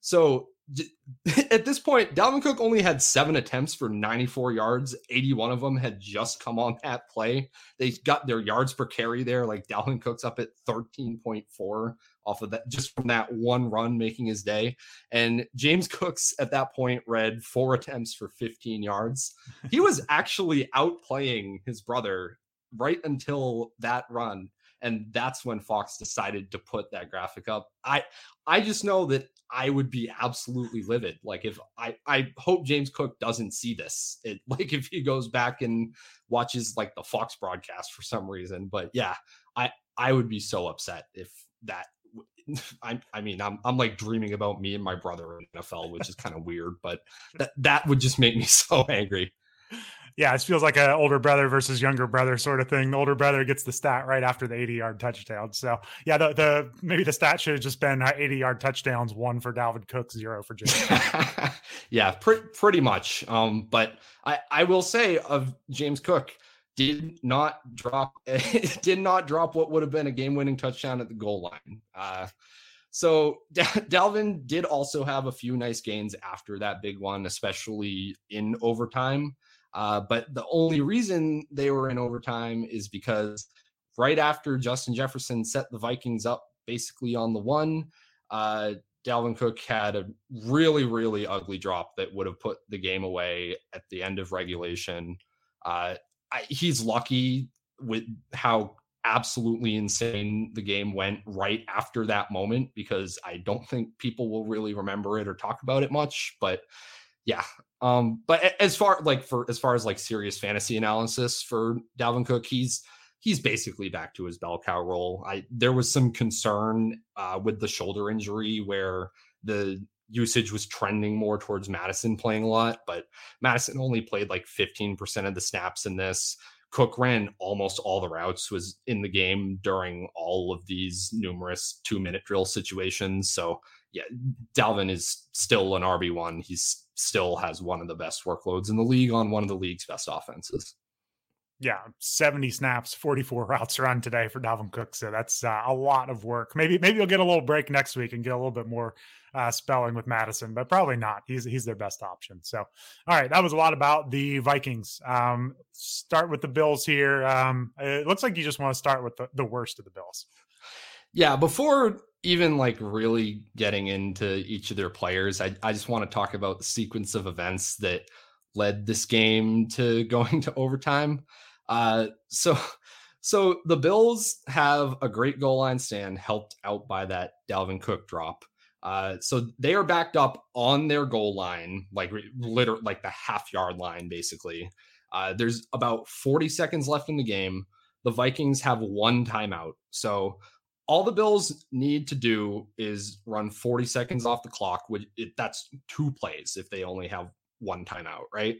So at this point, Dalvin Cook only had seven attempts for 94 yards. 81 of them had just come on that play. They got their yards per carry there. Like Dalvin Cook's up at 13.4 off of that, just from that one run making his day. And James Cooks at that point read four attempts for 15 yards. He was actually outplaying his brother right until that run and that's when Fox decided to put that graphic up. I I just know that I would be absolutely livid. Like if I I hope James Cook doesn't see this. It like if he goes back and watches like the Fox broadcast for some reason. But yeah, I I would be so upset if that I, I mean, I'm, I'm like dreaming about me and my brother in NFL, which is kind of weird, but that, that would just make me so angry yeah, it feels like an older brother versus younger brother sort of thing. The older brother gets the stat right after the 80 yard touchdown. So yeah, the, the maybe the stat should have just been uh, 80 yard touchdowns, one for Dalvin Cook, zero for James. yeah, pre- pretty much. Um, but I, I will say of James Cook did not drop did not drop what would have been a game winning touchdown at the goal line. Uh, so Dalvin did also have a few nice gains after that big one, especially in overtime. Uh, but the only reason they were in overtime is because right after Justin Jefferson set the Vikings up basically on the one, uh, Dalvin Cook had a really, really ugly drop that would have put the game away at the end of regulation. Uh, I, he's lucky with how absolutely insane the game went right after that moment because I don't think people will really remember it or talk about it much. But yeah, um, but as far like for as far as like serious fantasy analysis for Dalvin Cook, he's he's basically back to his bell cow role. I there was some concern uh, with the shoulder injury where the usage was trending more towards Mattison playing a lot, but Mattison only played like 15% of the snaps in this. Cook ran almost all the routes, was in the game during all of these numerous two minute drill situations. So, yeah, Dalvin is still an RB1. He's still has one of the best workloads in the league on one of the league's best offenses. Yeah, 70 snaps, 44 routes run today for Dalvin Cook. So that's uh, a lot of work. Maybe maybe you'll get a little break next week and get a little bit more uh, spelling with Mattison, but probably not. He's he's their best option. So, all right, that was a lot about the Vikings. Um, start with the Bills here. Um, it looks like you just want to start with the, the worst of the Bills. Yeah, before even like really getting into each of their players, I, I just want to talk about the sequence of events that led this game to going to overtime. Uh, so, so the Bills have a great goal line stand, helped out by that Dalvin Cook drop. Uh, so they are backed up on their goal line, like literally like the half yard line, basically. Uh, there's about 40 seconds left in the game. The Vikings have one timeout. So all the Bills need to do is run 40 seconds off the clock. Which it, that's two plays if they only have one timeout, right?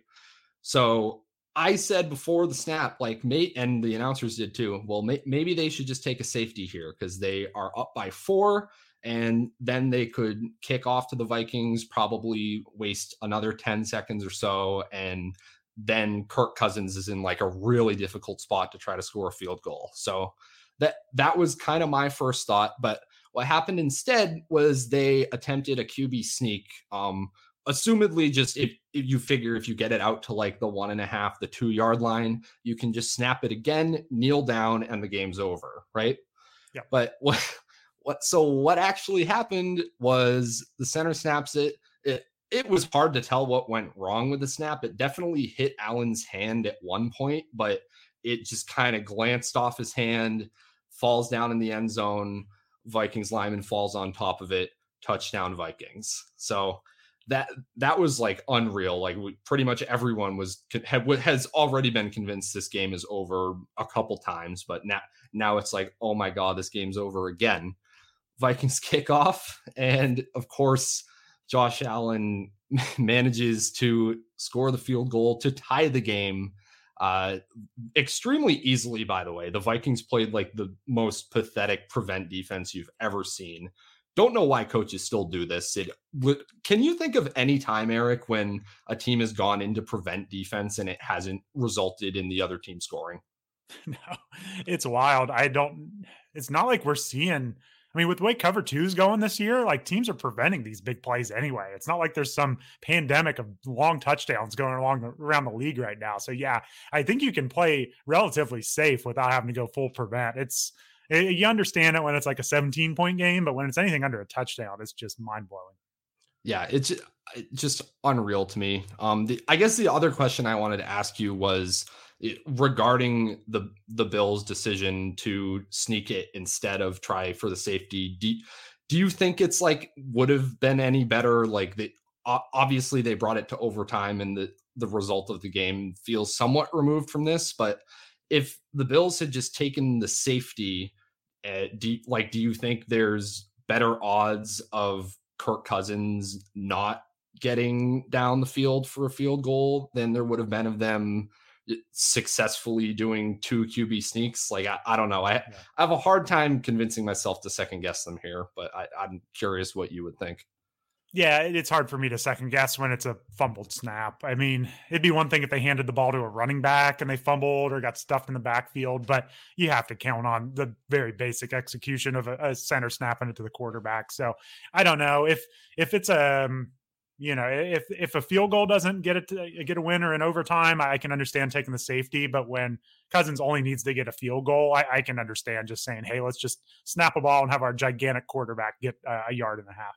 So I said before the snap, like mate, and the announcers did too. Well, may, maybe they should just take a safety here because they are up by four, and then they could kick off to the Vikings, probably waste another 10 seconds or so, and then Kirk Cousins is in like a really difficult spot to try to score a field goal. So that that was kind of my first thought. But what happened instead was they attempted a QB sneak. Um, assumedly, just if, if you figure if you get it out to like the one and a half, the two yard line, you can just snap it again, kneel down, and the game's over, right? Yeah. But what what so what actually happened was the center snaps it. It it was hard to tell what went wrong with the snap. It definitely hit Allen's hand at one point, but it just kind of glanced off his hand falls down in the end zone. Vikings lineman falls on top of it. Touchdown Vikings. So that that was like unreal. Like we, pretty much everyone was had, has already been convinced this game is over a couple times, but now now it's like oh my god, this game's over again. Vikings kick off, and of course, Josh Allen manages to score the field goal to tie the game uh, extremely easily, by the way. The Vikings played like the most pathetic prevent defense you've ever seen. Don't know why coaches still do this. It can you think of any time, Eric, when a team has gone into prevent defense and it hasn't resulted in the other team scoring? No, it's wild. I don't. It's not like we're seeing I mean, with the way cover two is going this year, like teams are preventing these big plays anyway. It's not like there's some pandemic of long touchdowns going along around the league right now. So yeah, I think you can play relatively safe without having to go full prevent. It's it, you understand it when it's like a 17 point game, but when it's anything under a touchdown, it's just mind blowing. Yeah, it's just unreal to me. Um, the, I guess the other question I wanted to ask you was regarding the the Bills' decision to sneak it instead of try for the safety. Do, do you think it's like would have been any better? Like the obviously they brought it to overtime and the the result of the game feels somewhat removed from this, but if the Bills had just taken the safety, uh, do like do you think there's better odds of Kirk Cousins not getting down the field for a field goal than there would have been of them successfully doing two QB sneaks. Like I, I don't know. I, yeah. I have a hard time convincing myself to second guess them here, but I, I'm curious what you would think. Yeah, it's hard for me to second guess when it's a fumbled snap. I mean, it'd be one thing if they handed the ball to a running back and they fumbled or got stuffed in the backfield, but you have to count on the very basic execution of a, a center snapping it to the quarterback. So I don't know if if it's a um, you know if if a field goal doesn't get it to, get a winner in overtime, I can understand taking the safety. But when Cousins only needs to get a field goal, I, I can understand just saying, hey, let's just snap a ball and have our gigantic quarterback get a yard and a half.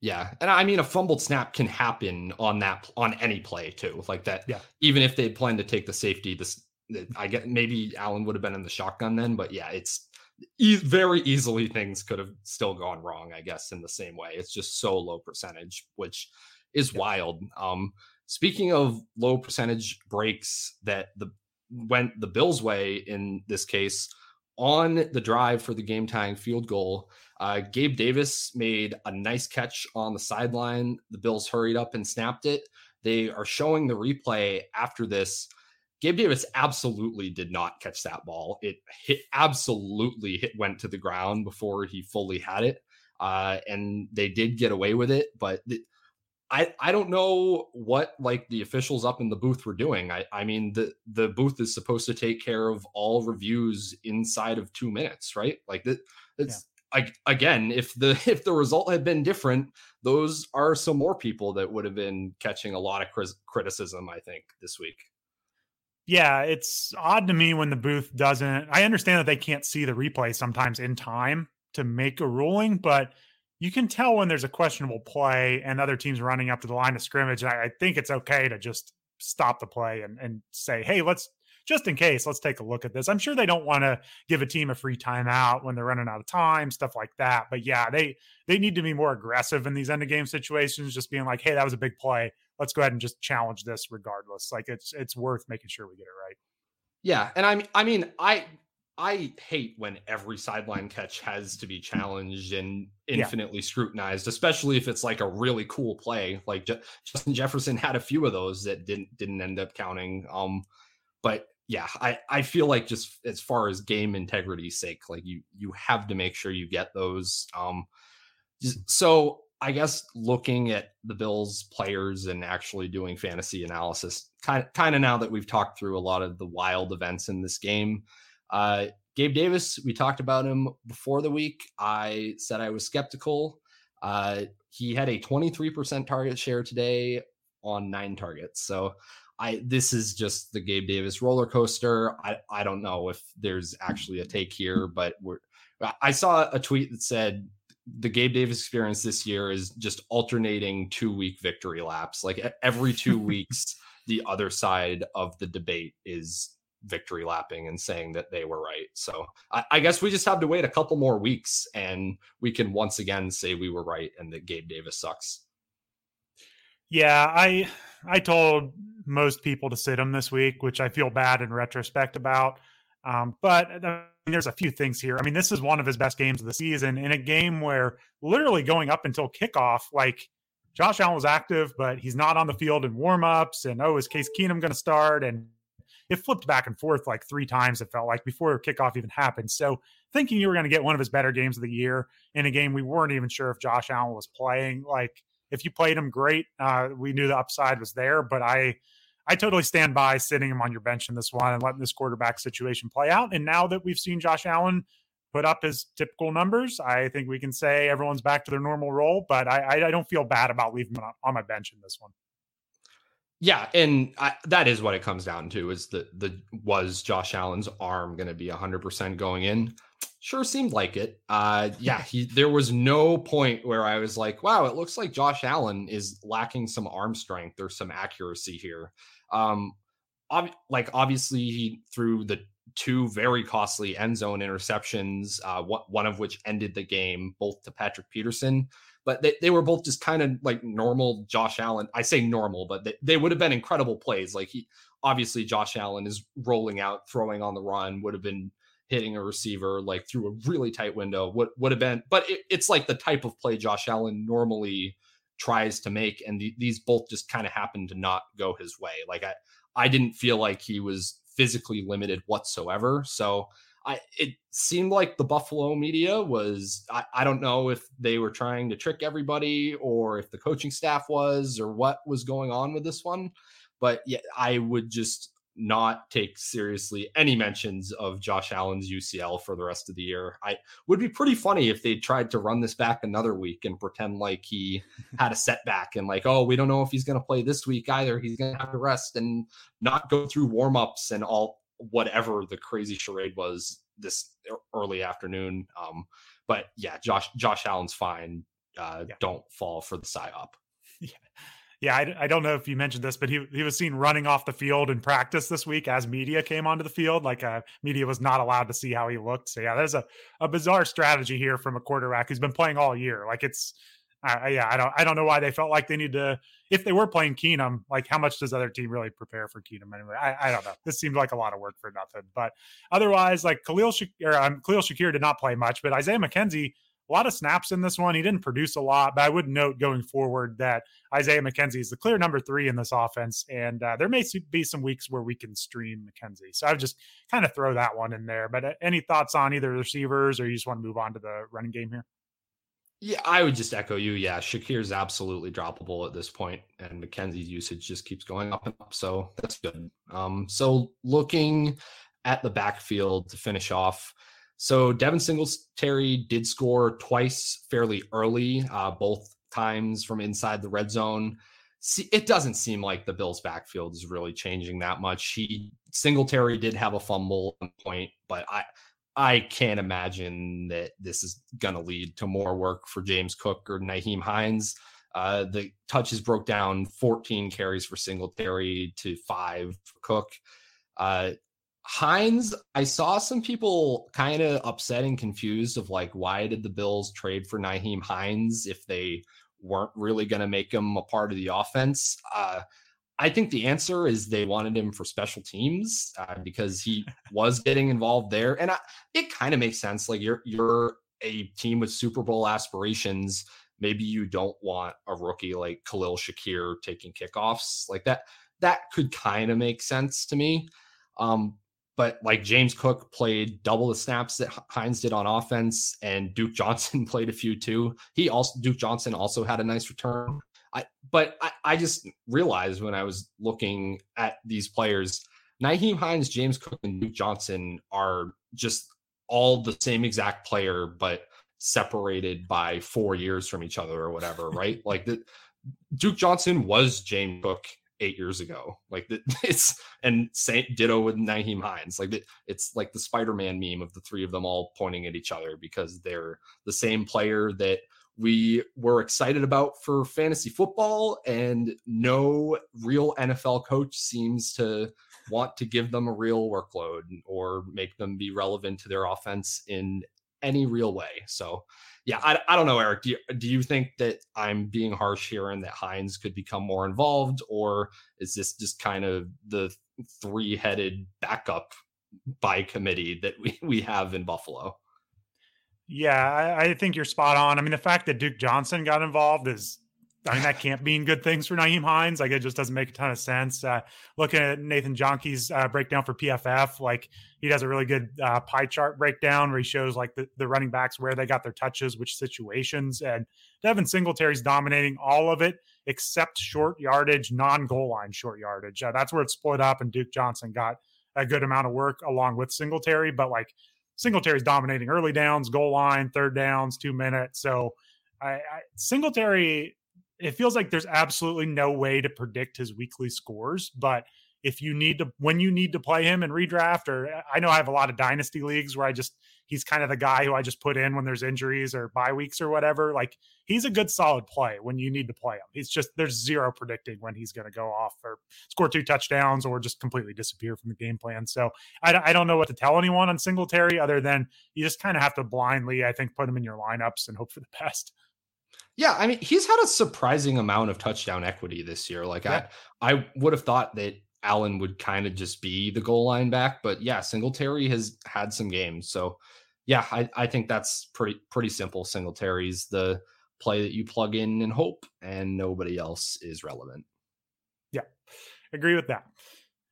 Yeah, and I mean a fumbled snap can happen on that on any play too, like that. Yeah. Even if they plan to take the safety, this I get maybe Allen would have been in the shotgun then, but yeah, it's e- very easily things could have still gone wrong. I guess in the same way, it's just so low percentage, which is yeah. wild. Um, speaking of low percentage breaks that the went the Bills' way in this case on the drive for the game tying field goal. Uh, Gabe Davis made a nice catch on the sideline. The Bills hurried up and snapped it. They are showing the replay after this. Gabe Davis absolutely did not catch that ball. It hit absolutely hit went to the ground before he fully had it. Uh, and they did get away with it, but th- I, I don't know what like the officials up in the booth were doing. I, I mean the the booth is supposed to take care of all reviews inside of two minutes, right? Like that it's I, again, if the if the result had been different, those are some more people that would have been catching a lot of criticism. I think this week. Yeah, it's odd to me when the booth doesn't. I understand that they can't see the replay sometimes in time to make a ruling, but you can tell when there's a questionable play and other teams running up to the line of scrimmage. I, I think it's okay to just stop the play and, and say, hey, let's just in case, let's take a look at this. I'm sure they don't want to give a team a free timeout when they're running out of time, stuff like that. But yeah, they they need to be more aggressive in these end of game situations, just being like, hey, that was a big play. Let's go ahead and just challenge this regardless. Like it's it's worth making sure we get it right. Yeah, and I I mean, I I hate when every sideline catch has to be challenged and infinitely yeah. scrutinized, especially if it's like a really cool play. Like Justin Jefferson had a few of those that didn't didn't end up counting. Um, but yeah, I, I feel like just as far as game integrity's sake, like you you have to make sure you get those. Um, so I guess looking at the Bills players and actually doing fantasy analysis, kind of, kind of now that we've talked through a lot of the wild events in this game, uh, Gabe Davis, we talked about him before the week. I said I was skeptical. Uh, he had a 23% target share today on nine targets. So I this is just the Gabe Davis roller coaster. I I don't know if there's actually a take here, but we're I saw a tweet that said the Gabe Davis experience this year is just alternating two week victory laps. Like every two weeks, the other side of the debate is victory lapping and saying that they were right. So I, I, guess we just have to wait a couple more weeks and we can once again say we were right and that Gabe Davis sucks. Yeah, I I told most people to sit him this week, which I feel bad in retrospect about. Um, but mean, there's a few things here. I mean, this is one of his best games of the season in a game where literally going up until kickoff, like Josh Allen was active, but he's not on the field in warmups. And oh, is Case Keenum going to start? And it flipped back and forth like three times, it felt like before kickoff even happened. So thinking you were going to get one of his better games of the year in a game we weren't even sure if Josh Allen was playing, like if you played him great, uh, we knew the upside was there. But I, I totally stand by sitting him on your bench in this one and letting this quarterback situation play out. And now that we've seen Josh Allen put up his typical numbers, I think we can say everyone's back to their normal role. But I, I don't feel bad about leaving him on my bench in this one. Yeah, and I, that is what it comes down to: is the the was Josh Allen's arm going to be hundred percent going in? Sure seemed like it. Uh, yeah, he, there was no point where I was like, wow, it looks like Josh Allen is lacking some arm strength or some accuracy here. Um, ob- like obviously he threw the two very costly end zone interceptions, uh, one of which ended the game, both to Patrick Peterson. But they, they were both just kind of like normal Josh Allen. I say normal, but they, they would have been incredible plays. Like he obviously Josh Allen is rolling out, throwing on the run, would have been hitting a receiver like through a really tight window. Would would have been, but it, it's like the type of play Josh Allen normally tries to make, and the, these both just kind of happened to not go his way. Like I I didn't feel like he was physically limited whatsoever. So I it seemed like the Buffalo media was I, I don't know if they were trying to trick everybody or if the coaching staff was or what was going on with this one. But yeah, I would just not take seriously any mentions of Josh Allen's UCL for the rest of the year. I would be pretty funny if they tried to run this back another week and pretend like he had a setback and like, oh, we don't know if he's going to play this week either. He's going to have to rest and not go through warmups and all whatever the crazy charade was this early afternoon. Um, but yeah, Josh Josh Allen's fine. Uh, yeah. Don't fall for the psyop. Yeah yeah, I, I, don't know if you mentioned this, but he he was seen running off the field in practice this week as media came onto the field. Like uh, media was not allowed to see how he looked. So yeah, there's a, a bizarre strategy here from a quarterback who's been playing all year. Like it's uh, yeah, I don't I don't know why they felt like they need to. If they were playing Keenum, like how much does other team really prepare for Keenum anyway? I, I don't know. This seemed like a lot of work for nothing. But otherwise, like Khalil Shakir, um, Khalil Shakir did not play much, but Isaiah McKenzie a lot of snaps in this one. He didn't produce a lot, but I would note going forward that Isaiah McKenzie is the clear number three in this offense. And uh, there may be some weeks where we can stream McKenzie. So I would just kind of throw that one in there. But uh, any thoughts on either receivers or you just want to move on to the running game here? Yeah, I would just echo you. Yeah, Shakir's absolutely droppable at this point, and McKenzie's usage just keeps going up and up. So that's good. Um, so looking at the backfield to finish off, so Devin Singletary did score twice fairly early, uh, both times from inside the red zone. See, it doesn't seem like the Bills' backfield is really changing that much. He Singletary did have a fumble point, but I I can't imagine that this is going to lead to more work for James Cook or Nyheim Hines. Uh, the touches broke down 14 carries for Singletary to five for Cook. Uh, Hines, I saw some people kind of upset and confused of like, why did the Bills trade for Nyheim Hines if they weren't really going to make him a part of the offense? Uh, I think the answer is they wanted him for special teams uh, because he was getting involved there, and I, it kind of makes sense. Like you're you're a team with Super Bowl aspirations. Maybe you don't want a rookie like Khalil Shakir taking kickoffs like that. That could kind of make sense to me. Um, but like James Cook played double the snaps that Hines did on offense, and Duke Johnson played a few too. He also Duke Johnson also had a nice return. I but I, I just realized when I was looking at these players, Nyheim Hines, James Cook, and Duke Johnson are just all the same exact player, but separated by four years from each other or whatever, right? like the Duke Johnson was James Cook eight years ago. Like it's and Saint Ditto with Nyheim Hines. Like it's like the Spider-Man meme of the three of them all pointing at each other because they're the same player that we were excited about for fantasy football, and no real NFL coach seems to want to give them a real workload or make them be relevant to their offense in any real way. So yeah, I, I don't know, Eric. Do you, do you think that I'm being harsh here and that Hines could become more involved, or is this just kind of the three headed backup by committee that we, we have in Buffalo? Yeah, I, I, think you're spot on. I mean, the fact that Duke Johnson got involved is I mean, that can't mean good things for Nyheim Hines. Like, it just doesn't make a ton of sense. Uh, looking at Nathan Jahnke's uh, breakdown for PFF, like, he does a really good uh, pie chart breakdown where he shows, like, the, the running backs, where they got their touches, which situations. And Devin Singletary's dominating all of it except short yardage, non goal line short yardage. Uh, that's where it's split up, and Duke Johnson got a good amount of work along with Singletary. But, like, Singletary's dominating early downs, goal line, third downs, two minutes. So, I, I, Singletary it feels like there's absolutely no way to predict his weekly scores, but if you need to when you need to play him in redraft or uh, I know I have a lot of dynasty leagues where I just he's kind of the guy who I just put in when there's injuries or bye weeks or whatever. Like he's a good solid play when you need to play him. He's just there's zero predicting when he's going to go off or score two touchdowns or just completely disappear from the game plan. So I, I don't know what to tell anyone on Singletary other than you just kind of have to blindly, I think, put him in your lineups and hope for the best. Yeah, I mean, he's had a surprising amount of touchdown equity this year. Like yeah. I I would have thought that Allen would kind of just be the goal line back, but yeah, Singletary has had some games. So yeah, I, I think that's pretty pretty simple. Singletary's the play that you plug in and hope, and nobody else is relevant. Yeah, agree with that.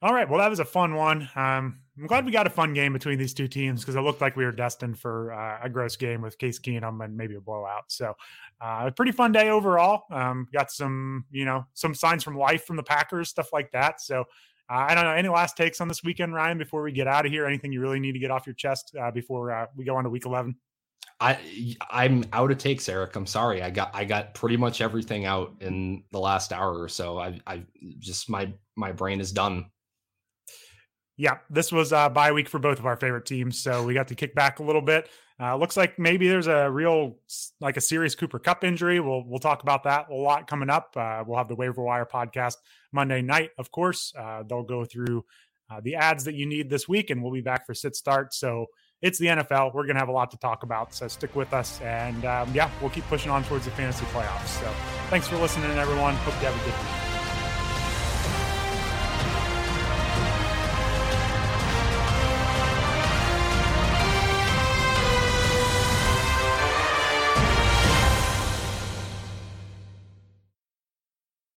All right. Well, that was a fun one. Um, I'm glad we got a fun game between these two teams because it looked like we were destined for uh, a gross game with Case Keenum and maybe a blowout. So, uh, a pretty fun day overall. Um, got some, you know, some signs from life from the Packers, stuff like that. So, uh, I don't know. Any last takes on this weekend, Ryan? Before we get out of here, anything you really need to get off your chest uh, before uh, we go on to Week 11? I I'm out of takes, Eric. I'm sorry. I got I got pretty much everything out in the last hour or so. I I just my my brain is done yeah, this was a bye week for both of our favorite teams, so we got to kick back a little bit. Uh, looks like maybe there's a real, like a serious Cooper Kupp injury. We'll we'll talk about that a lot coming up. Uh, we'll have the waiver wire podcast Monday night, of course. Uh, they'll go through uh, the ads that you need this week, and we'll be back for sit start. So it's the NFL. We're gonna have a lot to talk about. So stick with us, and um, yeah, we'll keep pushing on towards the fantasy playoffs. So thanks for listening, everyone. Hope you have a good week.